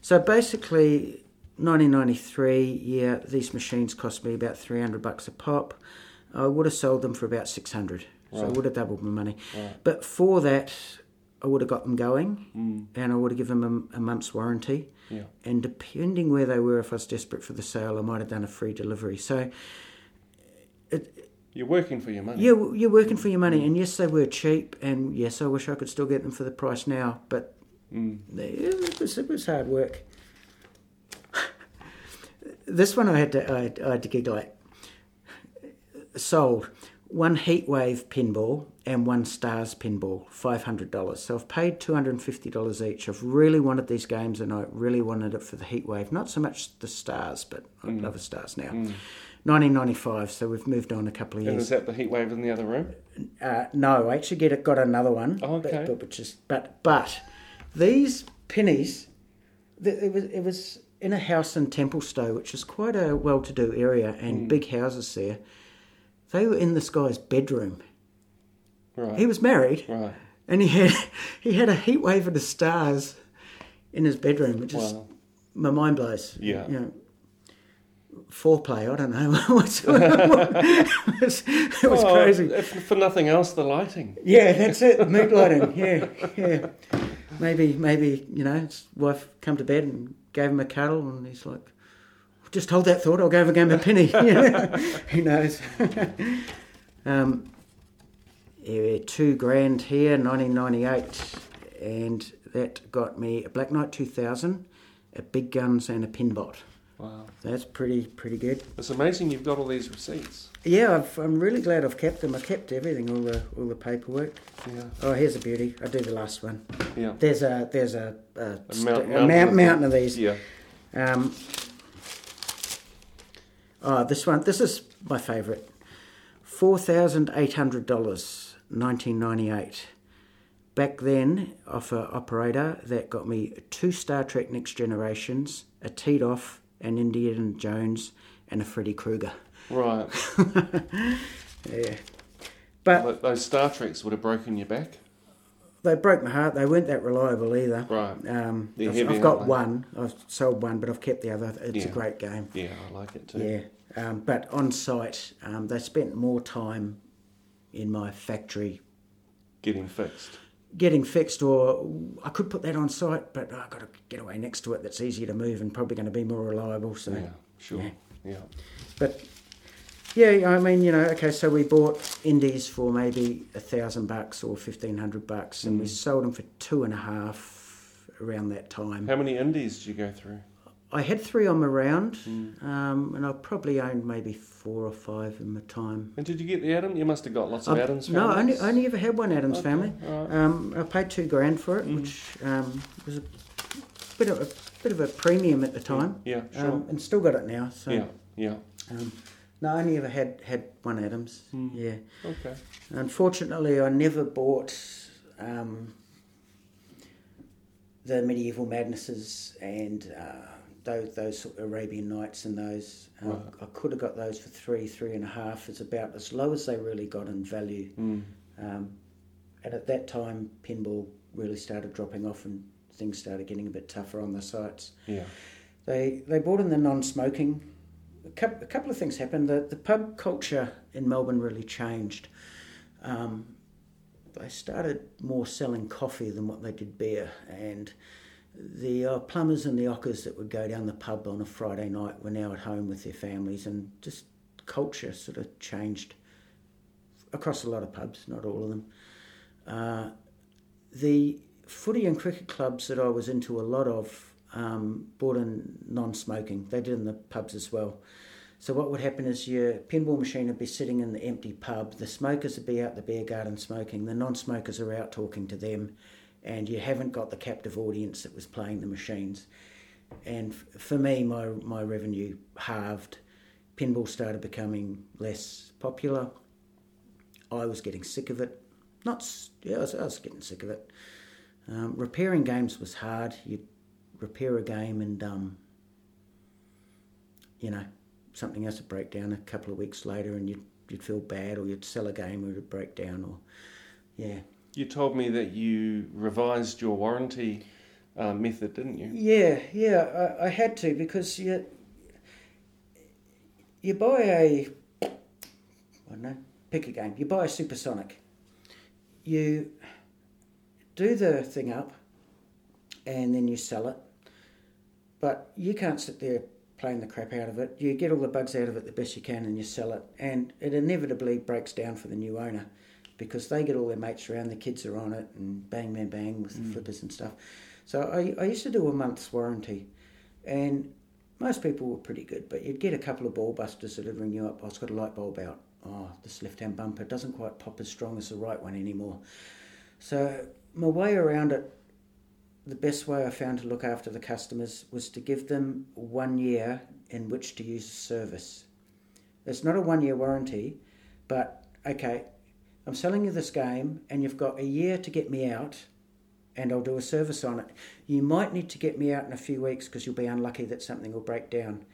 so basically, 1993, yeah, these machines cost me about 300 bucks a pop. I would have sold them for about 600, so I would have doubled my money. Right. But for that, I would have got them going, Mm. and I would have given them a, a month's warranty. Yeah. And depending where they were, if I was desperate for the sale, I might have done a free delivery. So You're working for your money. you're, you're working for your money, and yes, they were cheap, and yes, I wish I could still get them for the price now, but Mm. it was, it was hard work. This one I had to I, I had to giggle at. Sold one Heatwave pinball and one Stars pinball, five hundred dollars. So I've paid two hundred and fifty dollars each. I've really wanted these games, and I really wanted it for the Heatwave, not so much the Stars, but I Mm. love the Stars now. 1995, so we've moved on a couple of years. And is that the heat wave in the other room? Uh, no, I actually get it, got another one. Oh, okay. But, but, which is, but but these pennies, it was it was in a house in Templestowe, which is quite a well-to-do area Hmm. and big houses there. They were in this guy's bedroom. Right. He was married, right. and he had he had a heat wave of the stars in his bedroom, which is Wow. my mind blows. Yeah. You know, foreplay. I don't know. It was, it was Well, crazy. If for nothing else, the lighting. Yeah, that's it. Mood lighting. Yeah, yeah. Maybe, maybe you know, his wife come to bed and gave him a cuddle, and he's like, "Just hold that thought. I'll go have a penny." Who knows? um, yeah, two grand here, 1998, and that got me a Black Knight 2000, a Big Guns, and a Pinbot. Wow. That's pretty, pretty good. It's amazing you've got all these receipts. Yeah, I've, I'm really glad I've kept them. I kept everything, all the all the paperwork. Yeah. Oh, here's a beauty. I'll do the last one. Yeah. There's a there's a, a, st- mount- a mountain mount, of- mountain of these. Yeah. Um, oh, this one. This is my favourite. Four thousand eight hundred dollars, nineteen ninety eight. Back then, off a operator that got me two Star Trek Next Generations, a Tee'd Off, an Indiana Jones, and a Freddy Krueger. Right. Yeah, but those Star Treks would have broken your back. they broke my heart. They weren't that reliable either. Right. Um, I've, heavy, I've got one. I've sold one, but I've kept the other. It's Yeah. a great game. Yeah, I like it too. Yeah, um, but on site, um, they spent more time in my factory Getting fixed. Getting fixed, or I could put that on site, but I've got to get away next to it. That's easier to move and probably going to be more reliable. So, Yeah, sure. Yeah. Yeah. but yeah, I mean, you know, okay, so we bought indies for maybe a thousand bucks or fifteen hundred bucks, and we mm. sold them for two and a half around that time. How many indies did you go through? I had three on my round, um, and I probably owned maybe four or five in my time. And did you get the Adam? You must have got lots of Um, Addams no, I only. I only ever had one Addams Okay, family. alright. Um, I paid two grand for it, which um, was a bit of a bit of a premium at the time. Yeah, sure. Um, and still got it now. So yeah, yeah. um, no, I only ever had had one Addams. Hmm. Yeah. Okay. Unfortunately, I never bought um, the medieval madnesses and uh, those those Arabian Nights and those. Uh, Right. I could have got those for three, three and a half. It's about as low as they really got in value. Mm. Um, and at that time, pinball really started dropping off and things started getting a bit tougher on the sites. Yeah. They they brought in the non-smoking a couple of things happened. The, the pub culture in Melbourne really changed. Um, they started more selling coffee than what they did beer, and the uh, plumbers and the ockers that would go down the pub on a Friday night were now at home with their families, and just culture sort of changed across a lot of pubs, not all of them. Uh, the footy and cricket clubs that I was into a lot of um, brought in non-smoking. They did in the pubs as well. So what would happen is your pinball machine would be sitting in the empty pub. The smokers would be out the beer garden smoking. The non-smokers are out talking to them, and you haven't got the captive audience that was playing the machines. And f- for me, my my revenue halved. Pinball started becoming less popular. I was getting sick of it. Not yeah, I was, I was getting sick of it. Um, repairing games was hard. You'd repair a game and um, you know something else would break down a couple of weeks later, and you'd you'd feel bad, or you'd sell a game or it'd break down, or yeah. You told me that you revised your warranty uh, method, didn't you? Yeah, yeah, I, I had to because you you buy a I don't know, pick a game. You buy a supersonic. You do the thing up, and then you sell it. But you can't sit there playing the crap out of it. You get all the bugs out of it the best you can, and you sell it. And it inevitably breaks down for the new owner because they get all their mates around, the kids are on it, and bang, bang, bang with the Mm. flippers and stuff. So I, I used to do a month's warranty, and most people were pretty good, but you'd get a couple of ball busters that'd ring you up. Oh, it's got a light bulb out. Oh, this left hand bumper doesn't quite pop as strong as the right one anymore. So my way around it, the best way I found to look after the customers was to give them one year in which to use the service. It's not a one year warranty, but okay, I'm selling you this game and you've got a year to get me out and I'll do a service on it. You might need to get me out in a few weeks because you'll be unlucky that something will break down.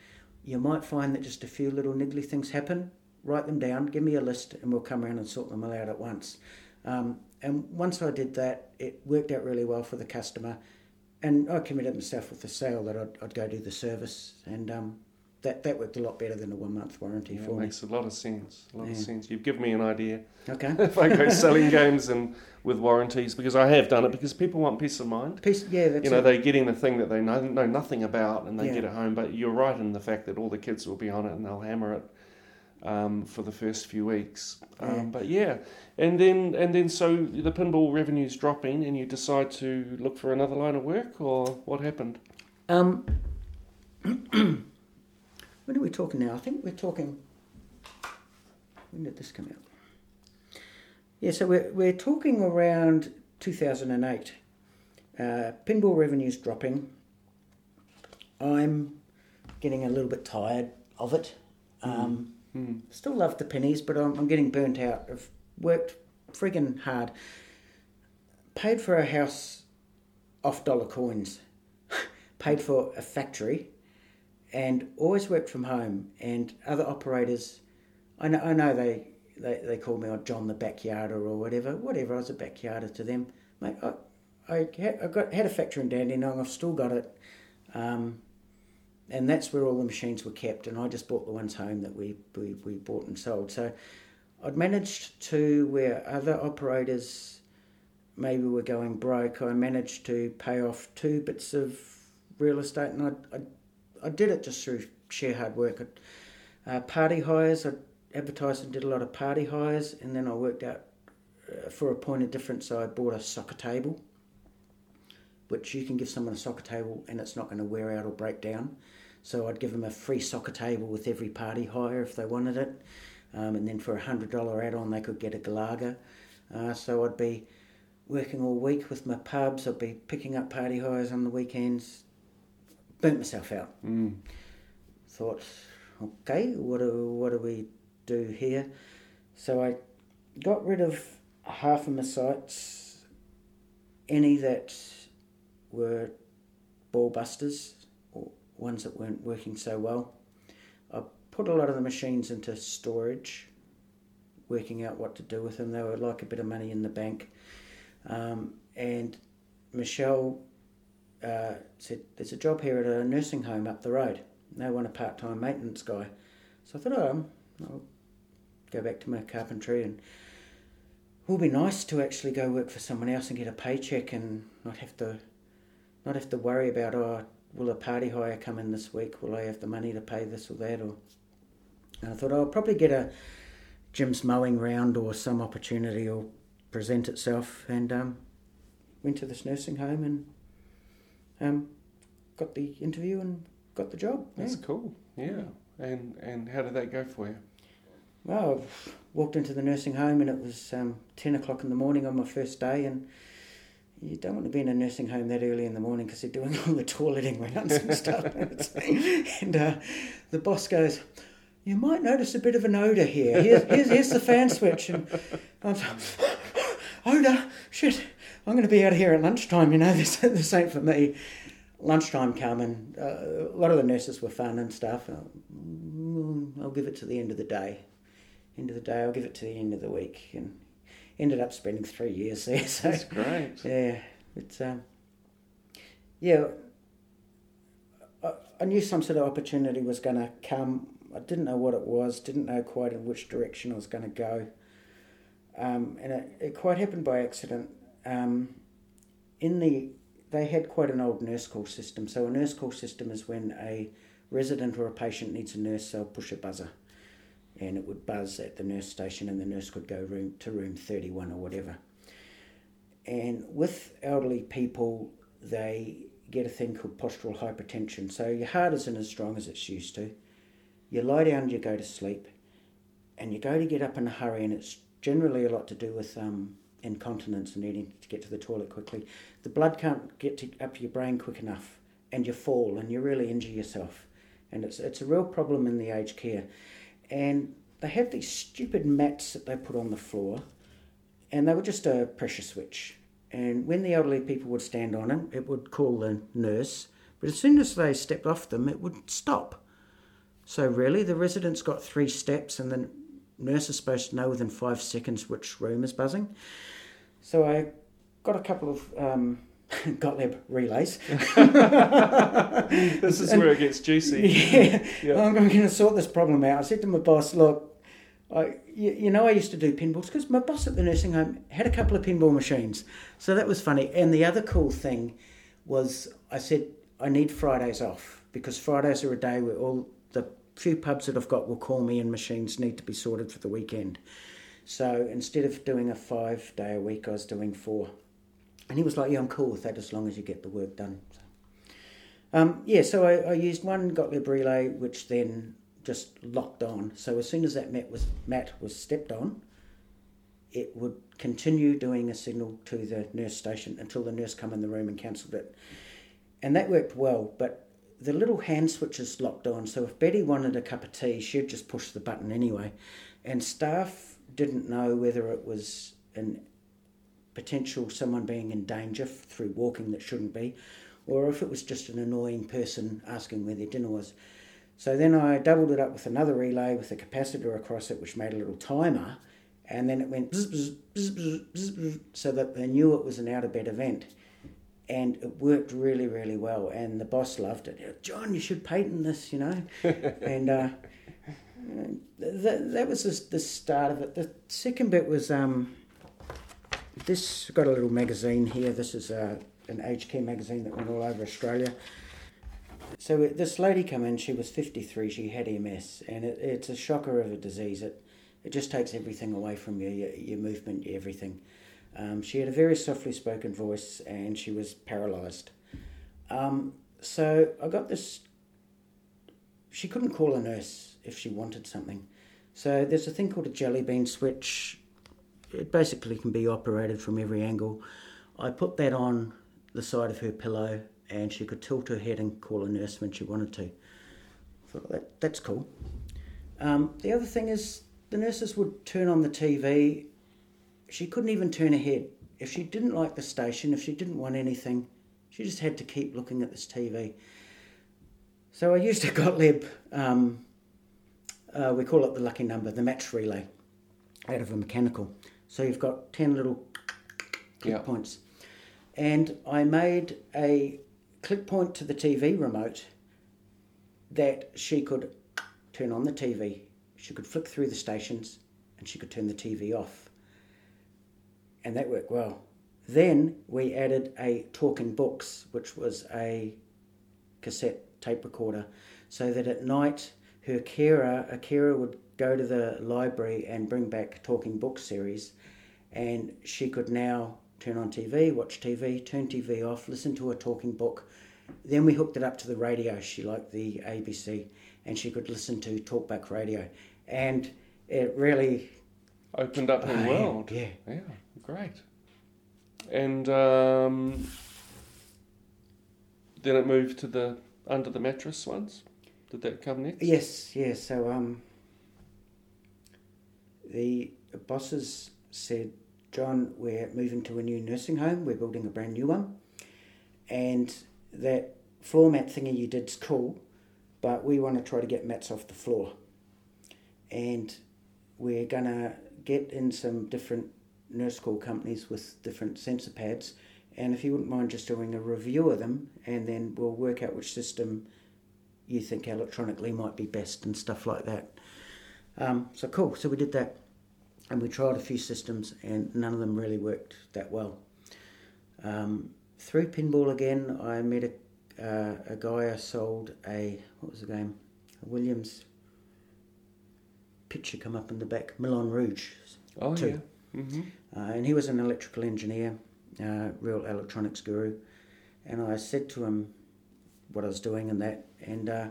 You might find that just a few little niggly things happen. Write them down, give me a list, and we'll come around and sort them all out at once. Um, and once I did that, it worked out really well for the customer. And I committed myself with the sale that I'd, I'd go do the service, and um, that, that worked a lot better than a one month warranty Yeah, for it me. makes a lot of sense. A lot of sense. You've given me an idea. Okay. if I go selling games and with warranties, because I have done it, because people want peace of mind. Piece, yeah, that's you know, it. they're getting the thing that they know, know nothing about and they Yeah. get it home. But you're right in the fact that all the kids will be on it and they'll hammer it um, for the first few weeks. Um, Yeah. But yeah, and then and then so the pinball revenue's dropping, and you decide to look for another line of work, or what happened? Um, when are we talking now? I think we're talking. When did this come out? Yeah, so we're, we're talking around 2008. Uh, pinball revenue's dropping. I'm getting a little bit tired of it. Um, Hmm. Still love the pennies, but I'm, I'm getting burnt out. I've worked friggin' hard. Paid for a house off dollar coins. Paid for a factory, and always worked from home. And other operators, I know, I know they, they, they call me oh, John the backyarder or whatever. Whatever, I was a backyarder to them. Mate, I, I, had, I got, had a factory in Dandenong, I've still got it. Um, and that's where all the machines were kept. And I just bought the ones home that we, we, we bought and sold. So I'd managed to, where other operators maybe were going broke, I managed to pay off two bits of real estate. And I, I, I did it just through sheer hard work. Uh, party hires, I advertised and did a lot of party hires. And then I worked out uh, for a point of difference, I bought a soccer table. Which you can give someone a soccer table and it's not going to wear out or break down. So I'd give them a free soccer table with every party hire if they wanted it. Um, and then for a hundred dollar add on, they could get a Galaga. Uh, so I'd be working all week with my pubs. I'd be picking up party hires on the weekends. Burnt myself out. Mm. Thought, okay, what do what do we do here? So I got rid of half of my sites. Any that were ball busters or ones that weren't working so well. I put a lot of the machines into storage, working out what to do with them. They were like a bit of money in the bank. Um, and Michelle uh, said, There's a job here at a nursing home up the road. they want a part time maintenance guy. So I thought, oh, I'll go back to my carpentry and it will be nice to actually go work for someone else and get a paycheck and not have to not have to worry about oh will a party hire come in this week? Will I have the money to pay this or that? Or and I thought oh, I'll probably get a Jim's mowing round or some opportunity will present itself and um, went to this nursing home and um, got the interview and got the job. That's yeah. cool. Yeah. And and how did that go for you? Well, I walked into the nursing home and it was um, ten o'clock in the morning on my first day, and you don't want to be in a nursing home that early in the morning because they're doing all the toileting rounds and stuff. and uh, the boss goes, "You might notice a bit of an odour here. Here's, here's, here's the fan switch." And I'm like, "Odour, shit! I'm going to be out of here at lunchtime. You know, this this ain't for me." lunchtime come and uh, a lot of the nurses were fun and stuff. I'll, uh, I'll give it to the end of the day. End of the day, I'll give it to the end of the week. And ended up spending three years there. So, That's great. Yeah, it's um, yeah. I, I knew some sort of opportunity was going to come. I didn't know what it was. Didn't know quite in which direction I was going to go. Um, and it, it quite happened by accident. Um, in the they had quite an old nurse call system. So a nurse call system is when a resident or a patient needs a nurse, they'll push a buzzer and it would buzz at the nurse station and the nurse could go room to room 31 or whatever. And with elderly people, they get a thing called postural hypertension. So your heart isn't as strong as it's used to. You lie down you go to sleep, and you go to get up in a hurry, and it's generally a lot to do with um, incontinence and needing to get to the toilet quickly. The blood can't get to, up your brain quick enough, and you fall and you really injure yourself. And it's, it's a real problem in the aged care. And they have these stupid mats that they put on the floor, and they were just a pressure switch. And when the elderly people would stand on them, it would call the nurse. But as soon as they stepped off them, it would stop. So really, the residents got three steps, and the nurse is supposed to know within five seconds which room is buzzing. So I got a couple of um, Gottlieb relays. this is and, where it gets juicy. Yeah, yeah. I'm going to sort this problem out. I said to my boss, look, I, you, you know, I used to do pinballs because my boss at the nursing home had a couple of pinball machines. So that was funny. And the other cool thing was I said, I need Fridays off because Fridays are a day where all few pubs that I've got will call me and machines need to be sorted for the weekend. So instead of doing a five day a week, I was doing four. And he was like, Yeah, I'm cool with that as long as you get the work done. So, um, yeah, so I, I, used one Gottlieb relay, which then just locked on. So as soon as that mat was, mat was stepped on, it would continue doing a signal to the nurse station until the nurse come in the room and cancelled it. And that worked well, but the little hand switch is locked on. So if Betty wanted a cup of tea, she'd just push the button anyway. And staff didn't know whether it was an potential someone being in danger through walking that shouldn't be, or if it was just an annoying person asking where their dinner was. So then I doubled it up with another relay with a capacitor across it, which made a little timer, and then it went bzz, bzz, bzz, so that they knew it was an out of bed event. And it worked really, really well, and the boss loved it. John, you should patent this, you know. and uh, that, that was the, the start of it. The second bit was um, this got a little magazine here. This is a, an aged care magazine that went all over Australia. So this lady come in, she was 53, she had MS, and it, it's a shocker of a disease. It, it just takes everything away from you, your, your movement, everything. Um, she had a very softly spoken voice and she was paralysed. Um, so I got this, she couldn't call a nurse if she wanted something. So there's a thing called a jelly bean switch. It basically can be operated from every angle. I put that on the side of her pillow and she could tilt her head and call a nurse when she wanted to. I thought that, that's cool. Um, the other thing is the nurses would turn on the TV. She couldn't even turn her head. If she didn't like the station, if she didn't want anything, she just had to keep looking at this TV. So I used a Gottlieb um, uh, we call it the lucky number, the match relay, out of a mechanical. So you've got 10 little click points. And I made a click point to the TV remote that she could turn on the TV, she could flick through the stations, and she could turn the TV off. And that worked well. Then we added a talking books, which was a cassette tape recorder, so that at night her carer, a carer would go to the library and bring back talking book series, and she could now turn on TV, watch TV, turn TV off, listen to a talking book. Then we hooked it up to the radio. She liked the ABC, and she could listen to talkback radio, and it really Opened up her Oh, world. yeah. Yeah, great. And um, then it moved to the under the mattress ones. Did that come next? Yes, yes. So um, the bosses said, John, we're moving to a new nursing home. We're building a brand new one, and that floor mat thingy you did's cool, but we want to try to get mats off the floor, and we're gonna get in some different nurse call companies with different sensor pads. And if you wouldn't mind just doing a review of them, and then we'll work out which system you think electronically might be best and stuff like that. Um, so cool. So we did that, and we tried a few systems, and none of them really worked that well. Um, through pinball again, I met a, uh, a guy I sold a what was the game? A Williams picture come up in the back, Moulin Rouge, Oh Two. yeah. Mm-hmm. uh, and he was an electrical engineer, uh, real electronics guru. And I said to him what I was doing and that, and uh,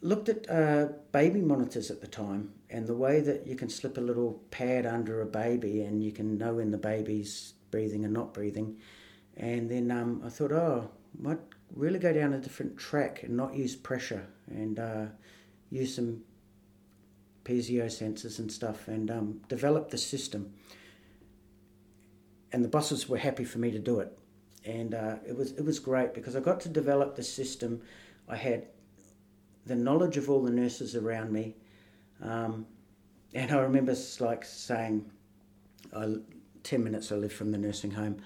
looked at uh, baby monitors at the time and the way that you can slip a little pad under a baby and you can know when the baby's breathing and not breathing. And then um, I thought, oh, might really go down a different track and not use pressure and uh, use some piezo sensors and stuff and um, develop the system and the bosses were happy for me to do it. And uh, it was it was great because I got to develop the system. I had the knowledge of all the nurses around me, um, and I remember like saying, I, ten minutes I live from the nursing home.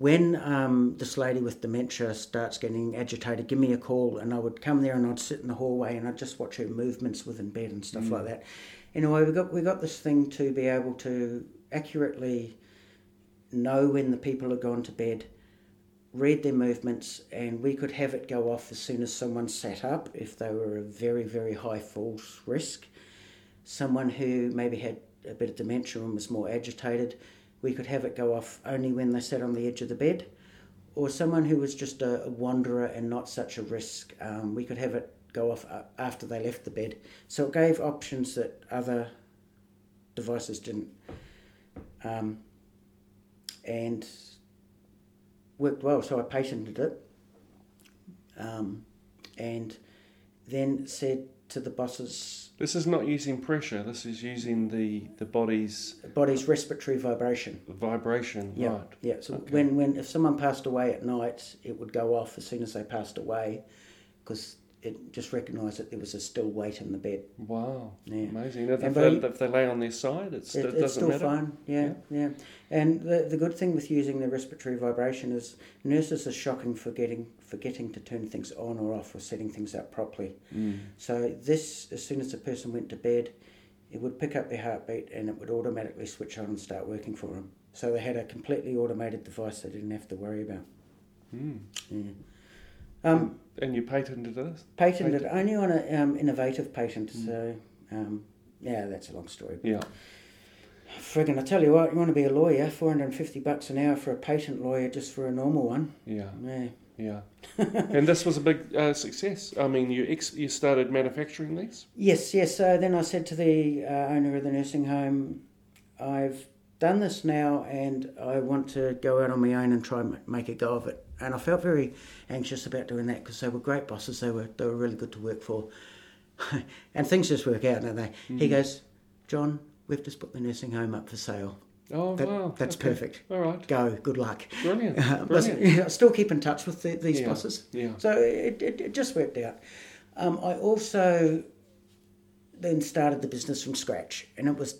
When um, this lady with dementia starts getting agitated, give me a call, and I would come there and I'd sit in the hallway and I'd just watch her movements within bed and stuff like that. Anyway, we got we got this thing to be able to accurately know when the people had gone to bed, read their movements, and we could have it go off as soon as someone sat up if they were a very, very high falls risk. Someone who maybe had a bit of dementia and was more agitated, we could have it go off only when they sat on the edge of the bed. Or someone who was just a, wanderer and not such a risk, um, we could have it go off after they left the bed. So it gave options that other devices didn't. Um, and worked well. So I patented it, um, and then said to the bosses, This is not using pressure. This is using the the body's "Body's respiratory vibration." vibration. Yeah, Right. yeah. So Okay. when when if someone passed away at night, it would go off as soon as they passed away, because it just recognised that there was a still weight in the bed. Wow. Yeah. Amazing. If, And they, if they lay on their side, it's, It, it, it's doesn't still matter. fine. Yeah, yeah, And the the good thing with using the respiratory vibration is nurses are shocking forgetting forgetting to turn things on or off or setting things up properly. Mm. So this, as soon as the person went to bed, it would pick up their heartbeat and it would automatically switch on and start working for them. So they had a completely automated device they didn't have to worry about. Mm. Yeah. Um, And you patented this? patented only on an um, innovative patent. So um, yeah, that's a long story. Yeah. Friggin', I tell you what, you want to be a lawyer, 450 bucks an hour for a patent lawyer just for a normal one. Yeah. Yeah. Yeah. and this was a big uh, success. I mean, you ex- you started manufacturing these. Yes, yes. So then I said to the uh, owner of the nursing home, I've done this now and I want to go out on my own and try and make a go of it. And I felt very anxious about doing that because they were great bosses. They were they were really good to work for, and things just work out, don't they? He goes, John, we've just put the nursing home up for sale. Oh That, wow. That's Okay. perfect. All right. Go. Good luck. Brilliant. Uh, Brilliant. I still keep in touch with the, these Yeah, bosses. yeah. So it, it, it just worked out. Um, I also then started the business from scratch, and it was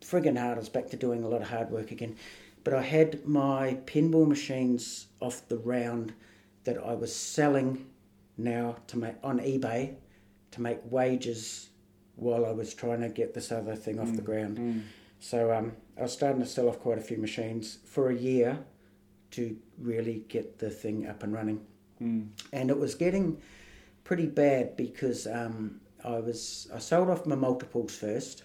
friggin' hard. I was back to doing a lot of hard work again. But I had my pinball machines off the round that I was selling now to make on eBay to make wages while I was trying to get this other thing off the ground. Mm. So um, I was starting to sell off quite a few machines for a year to really get the thing up and running. Mm. And it was getting pretty bad because um, I was I sold off my multiples first.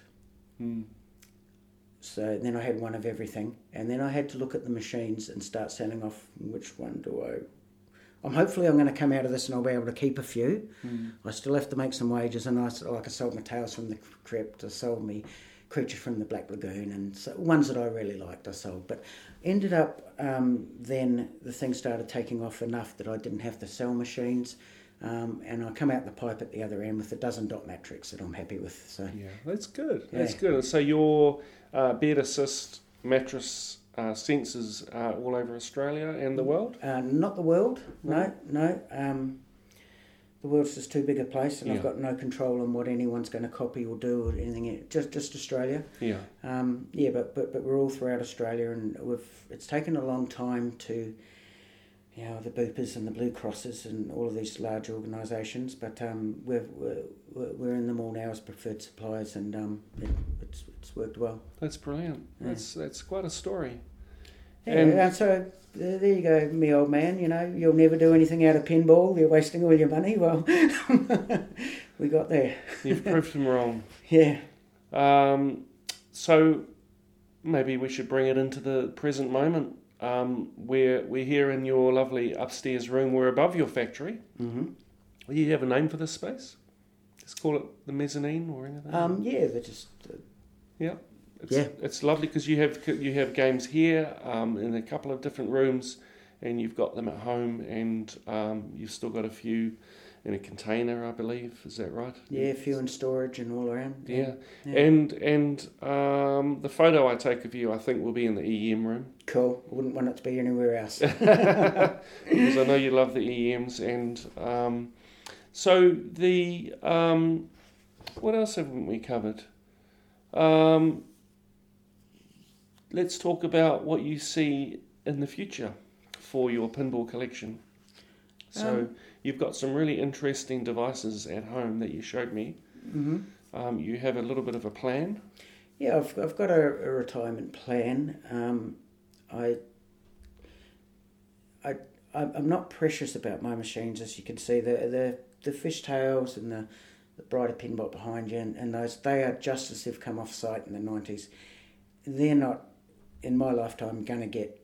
So then I had one of everything, and then I had to look at the machines and start selling off. Which one do I? I'm hopefully I'm going to come out of this and I'll be able to keep a few. Mm. I still have to make some wages, and I like I sold my Tales from the Crypt, I sold me Creature from the Black Lagoon, and so, ones that I really liked I sold. But ended up um, then the thing started taking off enough that I didn't have to sell machines, um, and I come out the pipe at the other end with a dozen dot matrix that I'm happy with. So Yeah, that's good. That's good. So your uh, bed assist mattress uh, sensors are all over Australia and the world. uh, not the world, no, no. Um, the world's just too big a place, and Yeah. I've got no control on what anyone's going to copy or do or anything. Just just Australia. Yeah. Um, yeah, but, but but we're all throughout Australia, and we've it's taken a long time to, you know, the Bupas and the Blue Crosses and all of these large organisations. But um, we're, we're we're in them all now as preferred suppliers, and um, it, it's it's worked well. That's brilliant. Yeah. That's that's quite a story. Yeah, And- and so there you go, me old man. You know, you'll never do anything out of pinball. You're wasting all your money. Well, we got there. You've proved him wrong. Yeah. Um, so maybe we should bring it into the present moment. Um, we're we're here in your lovely upstairs room. We're above your factory. hmm Do you have a name for this space? Let's call it the mezzanine or anything. Um. Yeah. They're just. Uh, It's, Yeah. it's lovely because you have you have games here um, in a couple of different rooms, and you've got them at home, and um, you've still got a few in a container, I believe. Is that right? yeah. Few in storage and all around. Yeah. Yeah. And and um, the photo I take of you, I think, will be in the EM room Cool. I Wouldn't want it to be anywhere else. because I know you love the EMs. And um, so the um, what else haven't we covered? Um, let's talk about what you see in the future for your pinball collection. So Um, you've got some really interesting devices at home that you showed me. hmm Um, you have a little bit of a plan. Yeah, I've, I've got a, a retirement plan. Um, I, I, I'm not precious about my machines, as you can see. The the the Fish Tales and the, the brighter pinbot behind you, and, and those they are just as they've come off site in the nineties. They're not, in my lifetime, going to get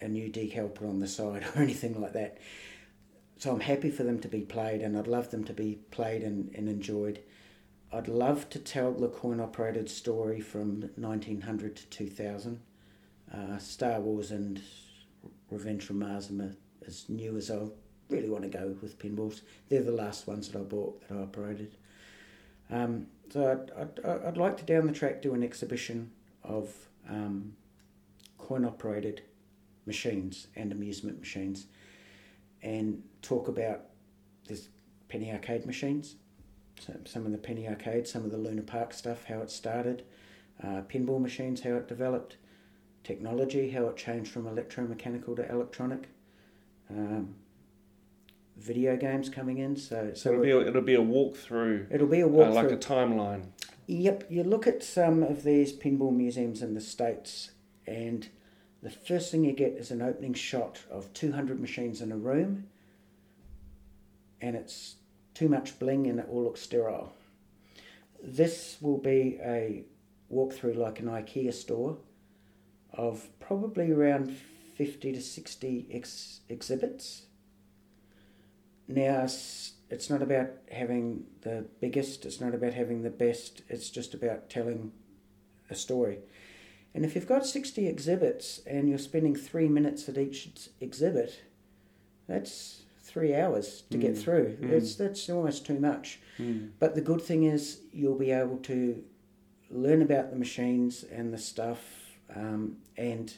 a new decal put on the side or anything like that. So I'm happy for them to be played, and I'd love them to be played and, and enjoyed. I'd love to tell the coin operated story from 1900 to 2000. Uh, Star Wars and Revenge from Mars are as new as I really want to go with pinballs. They're the last ones that I bought that I operated. Um, so I'd, I'd, I'd like to down the track do an exhibition of um, coin operated machines and amusement machines and talk about this penny arcade machines so some of the penny arcade, some of the Luna Park stuff, how it started, uh, pinball machines, how it developed, technology, how it changed from electromechanical to electronic, um, video games coming in. So, So it'll be a, it'll be a walkthrough, it'll be a uh, walkthrough. like a timeline. Yep, you look at some of these pinball museums in the States, and the first thing you get is an opening shot of 200 machines in a room, and it's too much bling and it all looks sterile. This will be a walkthrough like an IKEA store of probably around 50 to 60 ex- exhibits. Now, it's not about having the biggest, it's not about having the best, it's just about telling a story. And if you've got 60 exhibits and you're spending three minutes at each exhibit, that's three hours to get Mm, through. mm. That's, that's almost too much. Mm. But the good thing is you'll be able to learn about the machines and the stuff um, and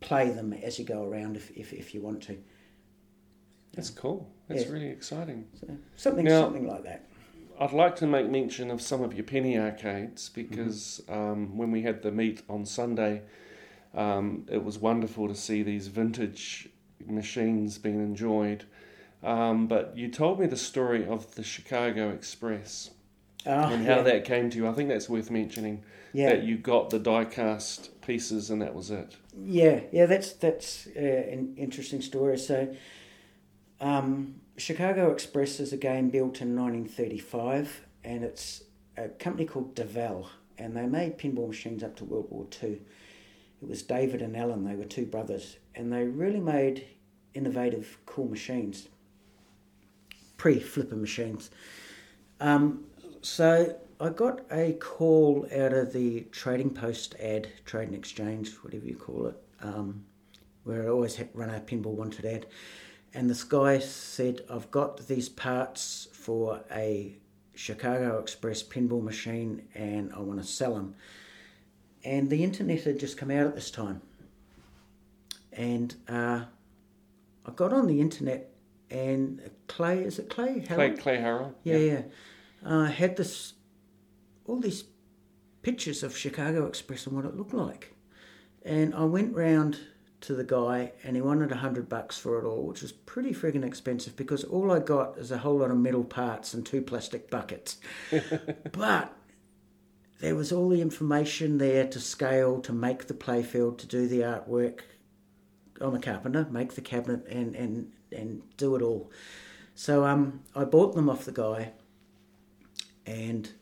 play them as you go around if, if, if you want to. That's cool. That's Yeah. really exciting. So something Now- something like that. I'd like to make mention of some of your penny arcades because um, when we had the meet on Sunday, um, it was wonderful to see these vintage machines being enjoyed. Um, but you told me the story of the Chicago Express Oh, and how yeah. that came to you. I think that's worth mentioning. Yeah. That you got the die cast pieces and that was it. Yeah, yeah, that's that's uh, an interesting story. So, um, Chicago Express is a game built in 1935, and it's a company called Daval, and they made pinball machines up to World War Two. It was David and Alan; they were two brothers, and they really made innovative, cool machines. Pre-flipper machines. Um, so I got a call out of the Trading Post ad, Trade and Exchange, whatever you call it, um, where I always had run a pinball wanted ad. And this guy said, I've got these parts for a Chicago Express pinball machine and I want to sell them. And the internet had just come out at this time. And uh, I got on the internet and Clay, is it Clay? Clay? Clay Harrell. Yeah, yeah. Uh, had this, all these pictures of Chicago Express and what it looked like. And I went round to the guy and he wanted a hundred bucks for it all, which was pretty friggin' expensive because all I got is a whole lot of metal parts and two plastic buckets. but there was all the information there to scale, to make the playfield, to do the artwork. I'm a carpenter, make the cabinet and, and, and do it all. So um, I bought them off the guy and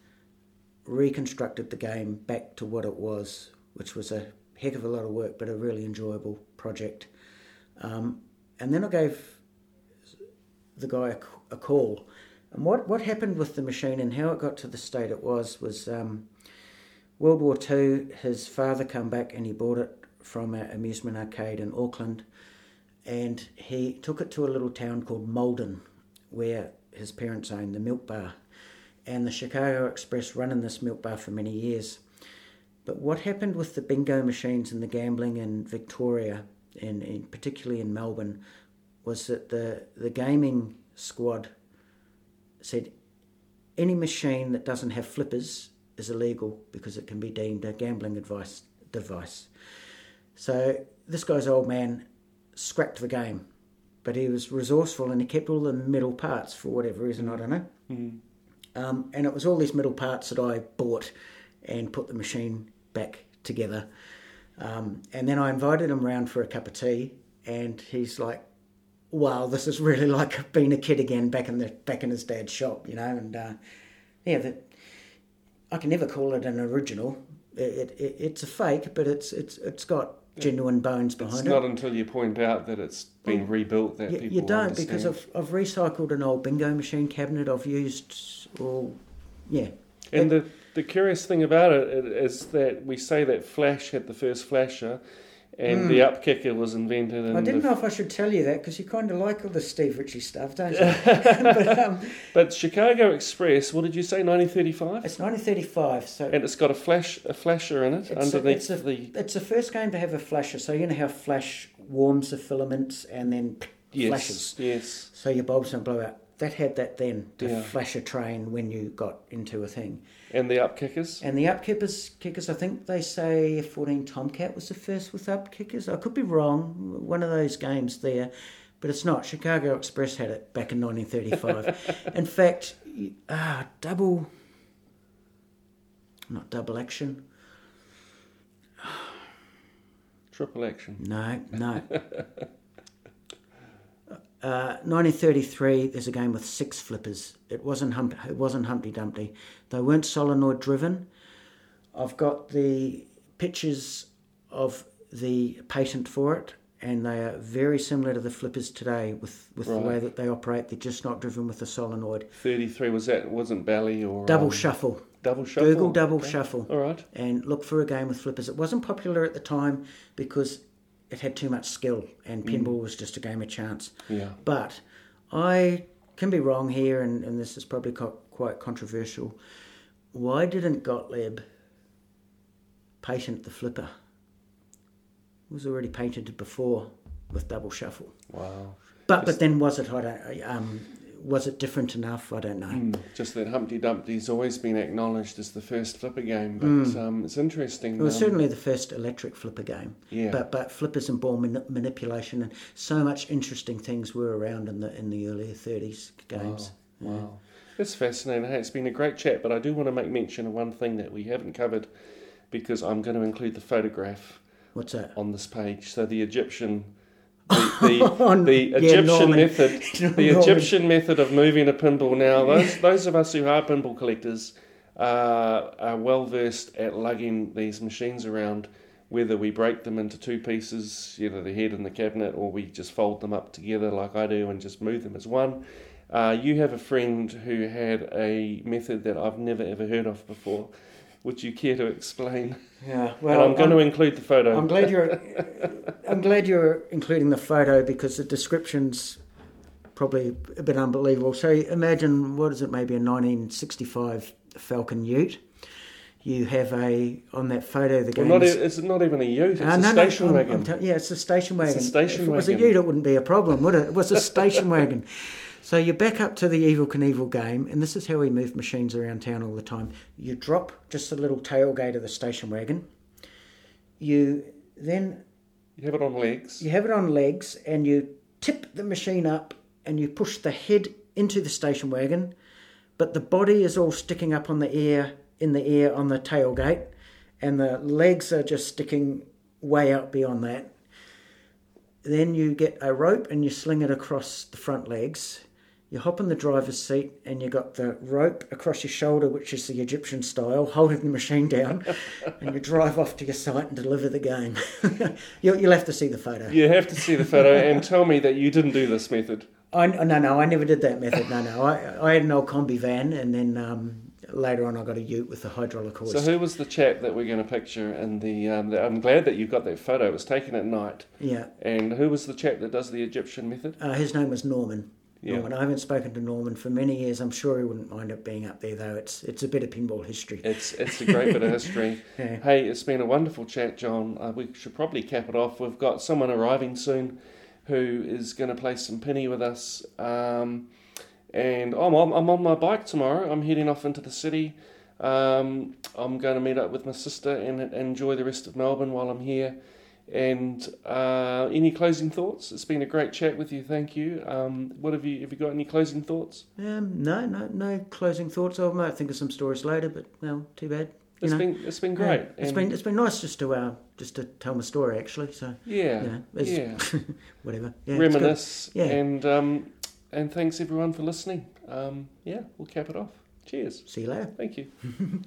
reconstructed the game back to what it was, which was a heck of a lot of work, but a really enjoyable project. Um, and then I gave the guy a, a call. And what, what happened with the machine and how it got to the state it was was um, World War Two. His father come back and he bought it from an amusement arcade in Auckland, and he took it to a little town called Maldon, where his parents owned the milk bar, and the Chicago Express run in this milk bar for many years. But what happened with the bingo machines and the gambling in Victoria, and, and particularly in Melbourne, was that the, the gaming squad said any machine that doesn't have flippers is illegal because it can be deemed a gambling advice device. So this guy's old man scrapped the game, but he was resourceful and he kept all the metal parts for whatever reason, I don't know. Um, and it was all these metal parts that I bought and put the machine back together. Um, and then I invited him round for a cup of tea, and he's like, "Wow, this is really like being a kid again, back in the back in his dad's shop, you know." And uh, yeah, that I can never call it an original. It, it, it's a fake, but it's it's it's got genuine bones behind It's behind not until you point out that it's been rebuilt that You, people you don't understand. because I've I've recycled an old bingo machine cabinet. I've used all, yeah. And the, the curious thing about it is that we say that Flash had the first flasher, and the upkicker was invented. In Hmm. I didn't know if I should tell you that because you kind of like all the Steve Ritchie stuff, don't you? but um, But Chicago Express, what did you say, 1935? it's 1935, so And it's got a flash a flasher in it It's a- underneath it's a- the it's the first game to have a flasher. So you know how flash warms the filaments and then yes, flashes, yes. so your bulbs don't blow out. That had that then to Yeah. flash a train when you got into a thing. And the upkickers. And the up kickers, kickers, I think they say 14 Tomcat was the first with up kickers. I could be wrong, one of those games there, but it's not. Chicago Express had it back in 1935. in fact, ah, double, not double action. Triple action. No, no. Uh, 1933, there's a game with six flippers. It wasn't hump, it wasn't Humpty Dumpty. They weren't solenoid driven. I've got the pictures of the patent for it, and they are very similar to the flippers today with, with the way that they operate. They're just not driven with a solenoid. 33 was that? Wasn't Bally or Double um, shuffle. Double shuffle. Google double Okay. shuffle All right. and look for a game with flippers. It wasn't popular at the time because it had too much skill, and pinball was just a game of chance. Yeah. But I can be wrong here, and, and this is probably co- quite controversial. Why didn't Gottlieb patent the flipper? It was already patented before with double shuffle. Wow. But but then was it? I don't. Um, was it different enough? I don't know. Mm, just that Humpty Dumpty's always been acknowledged as the first flipper game, but um, it's interesting. It was um, certainly the first electric flipper game. Yeah. But but flippers and ball mani- manipulation and so much interesting things were around in the in the earlier 30s games. Wow. wow. It's fascinating. Hey, it's been a great chat, but I do want to make mention of one thing that we haven't covered because I'm going to include the photograph What's that? on this page. So the Egyptian, the, the, the yeah, Egyptian Norman. method, the Norman. Egyptian method of moving a pinball. Now, those those of us who are pinball collectors uh, are well versed at lugging these machines around. Whether we break them into two pieces, you know, the head and the cabinet, or we just fold them up together like I do and just move them as one. Uh, you have a friend who had a method that I've never ever heard of before. Would you care to explain? Yeah. and I'm going to include the photo. I'm glad you're. I'm glad you're including the photo because the description's probably a bit unbelievable. So imagine what is it? Maybe a 1965 Falcon Ute. You have a on that photo. The Well, game. not e- it's not even a ute. It's Uh, a no, no, station I'm- wagon. I'm tell- yeah, it's a station wagon. a station if it was a wagon. ute, it wouldn't be a problem, would it? It was a station wagon. So you're back up to the Evel Knievel game, and this is how we move machines around town all the time. You drop just a little tailgate of the station wagon. You then you have it on legs. you have it on legs, and you tip the machine up, and you push the head into the station wagon, but the body is all sticking up on the air in the air on the tailgate, and the legs are just sticking way out beyond that. Then you get a rope and you sling it across the front legs. You hop in the driver's seat and you got the rope across your shoulder, which is the Egyptian style, holding the machine down, and you drive off to your site and deliver the game. you'll, you'll have to see the photo. You have to see the photo and tell me that you didn't do this method. I, no, no, I never did that method. No, no. I, I had an old Kombi van, and then um, later on I got a ute with a hydraulic hoist. So who was the chap that we're going to picture? And the, um, the I'm glad that you got that photo. It was taken at night. yeah. And who was the chap that does the Egyptian method? Uh, his name was Norman. Yeah. Norman. I haven't spoken to Norman for many years. I'm sure he wouldn't mind it being up there, though. It's it's a bit of pinball history. It's it's a great bit of history. Yeah. Hey, it's been a wonderful chat, John. Uh, we should probably cap it off. We've got someone arriving soon who is going to play some penny with us. Um, and I'm, I'm, I'm on my bike tomorrow. I'm heading off into the city. Um, I'm going to meet up with my sister and, and enjoy the rest of Melbourne while I'm here. And uh, any closing thoughts? It's been a great chat with you. Thank you. Um, what have you have you got any closing thoughts? Um, no, no, no closing thoughts. I might think of some stories later, but well, too bad. It's know. been it's been Yeah, great. It's And- been it's been nice just to uh, just to tell my story actually. So yeah you know, it's- yeah. whatever. Yeah, it's reminisce. Yeah. And um, and thanks everyone for listening. Um, yeah, we'll cap it off. Cheers. See you later. Thank you.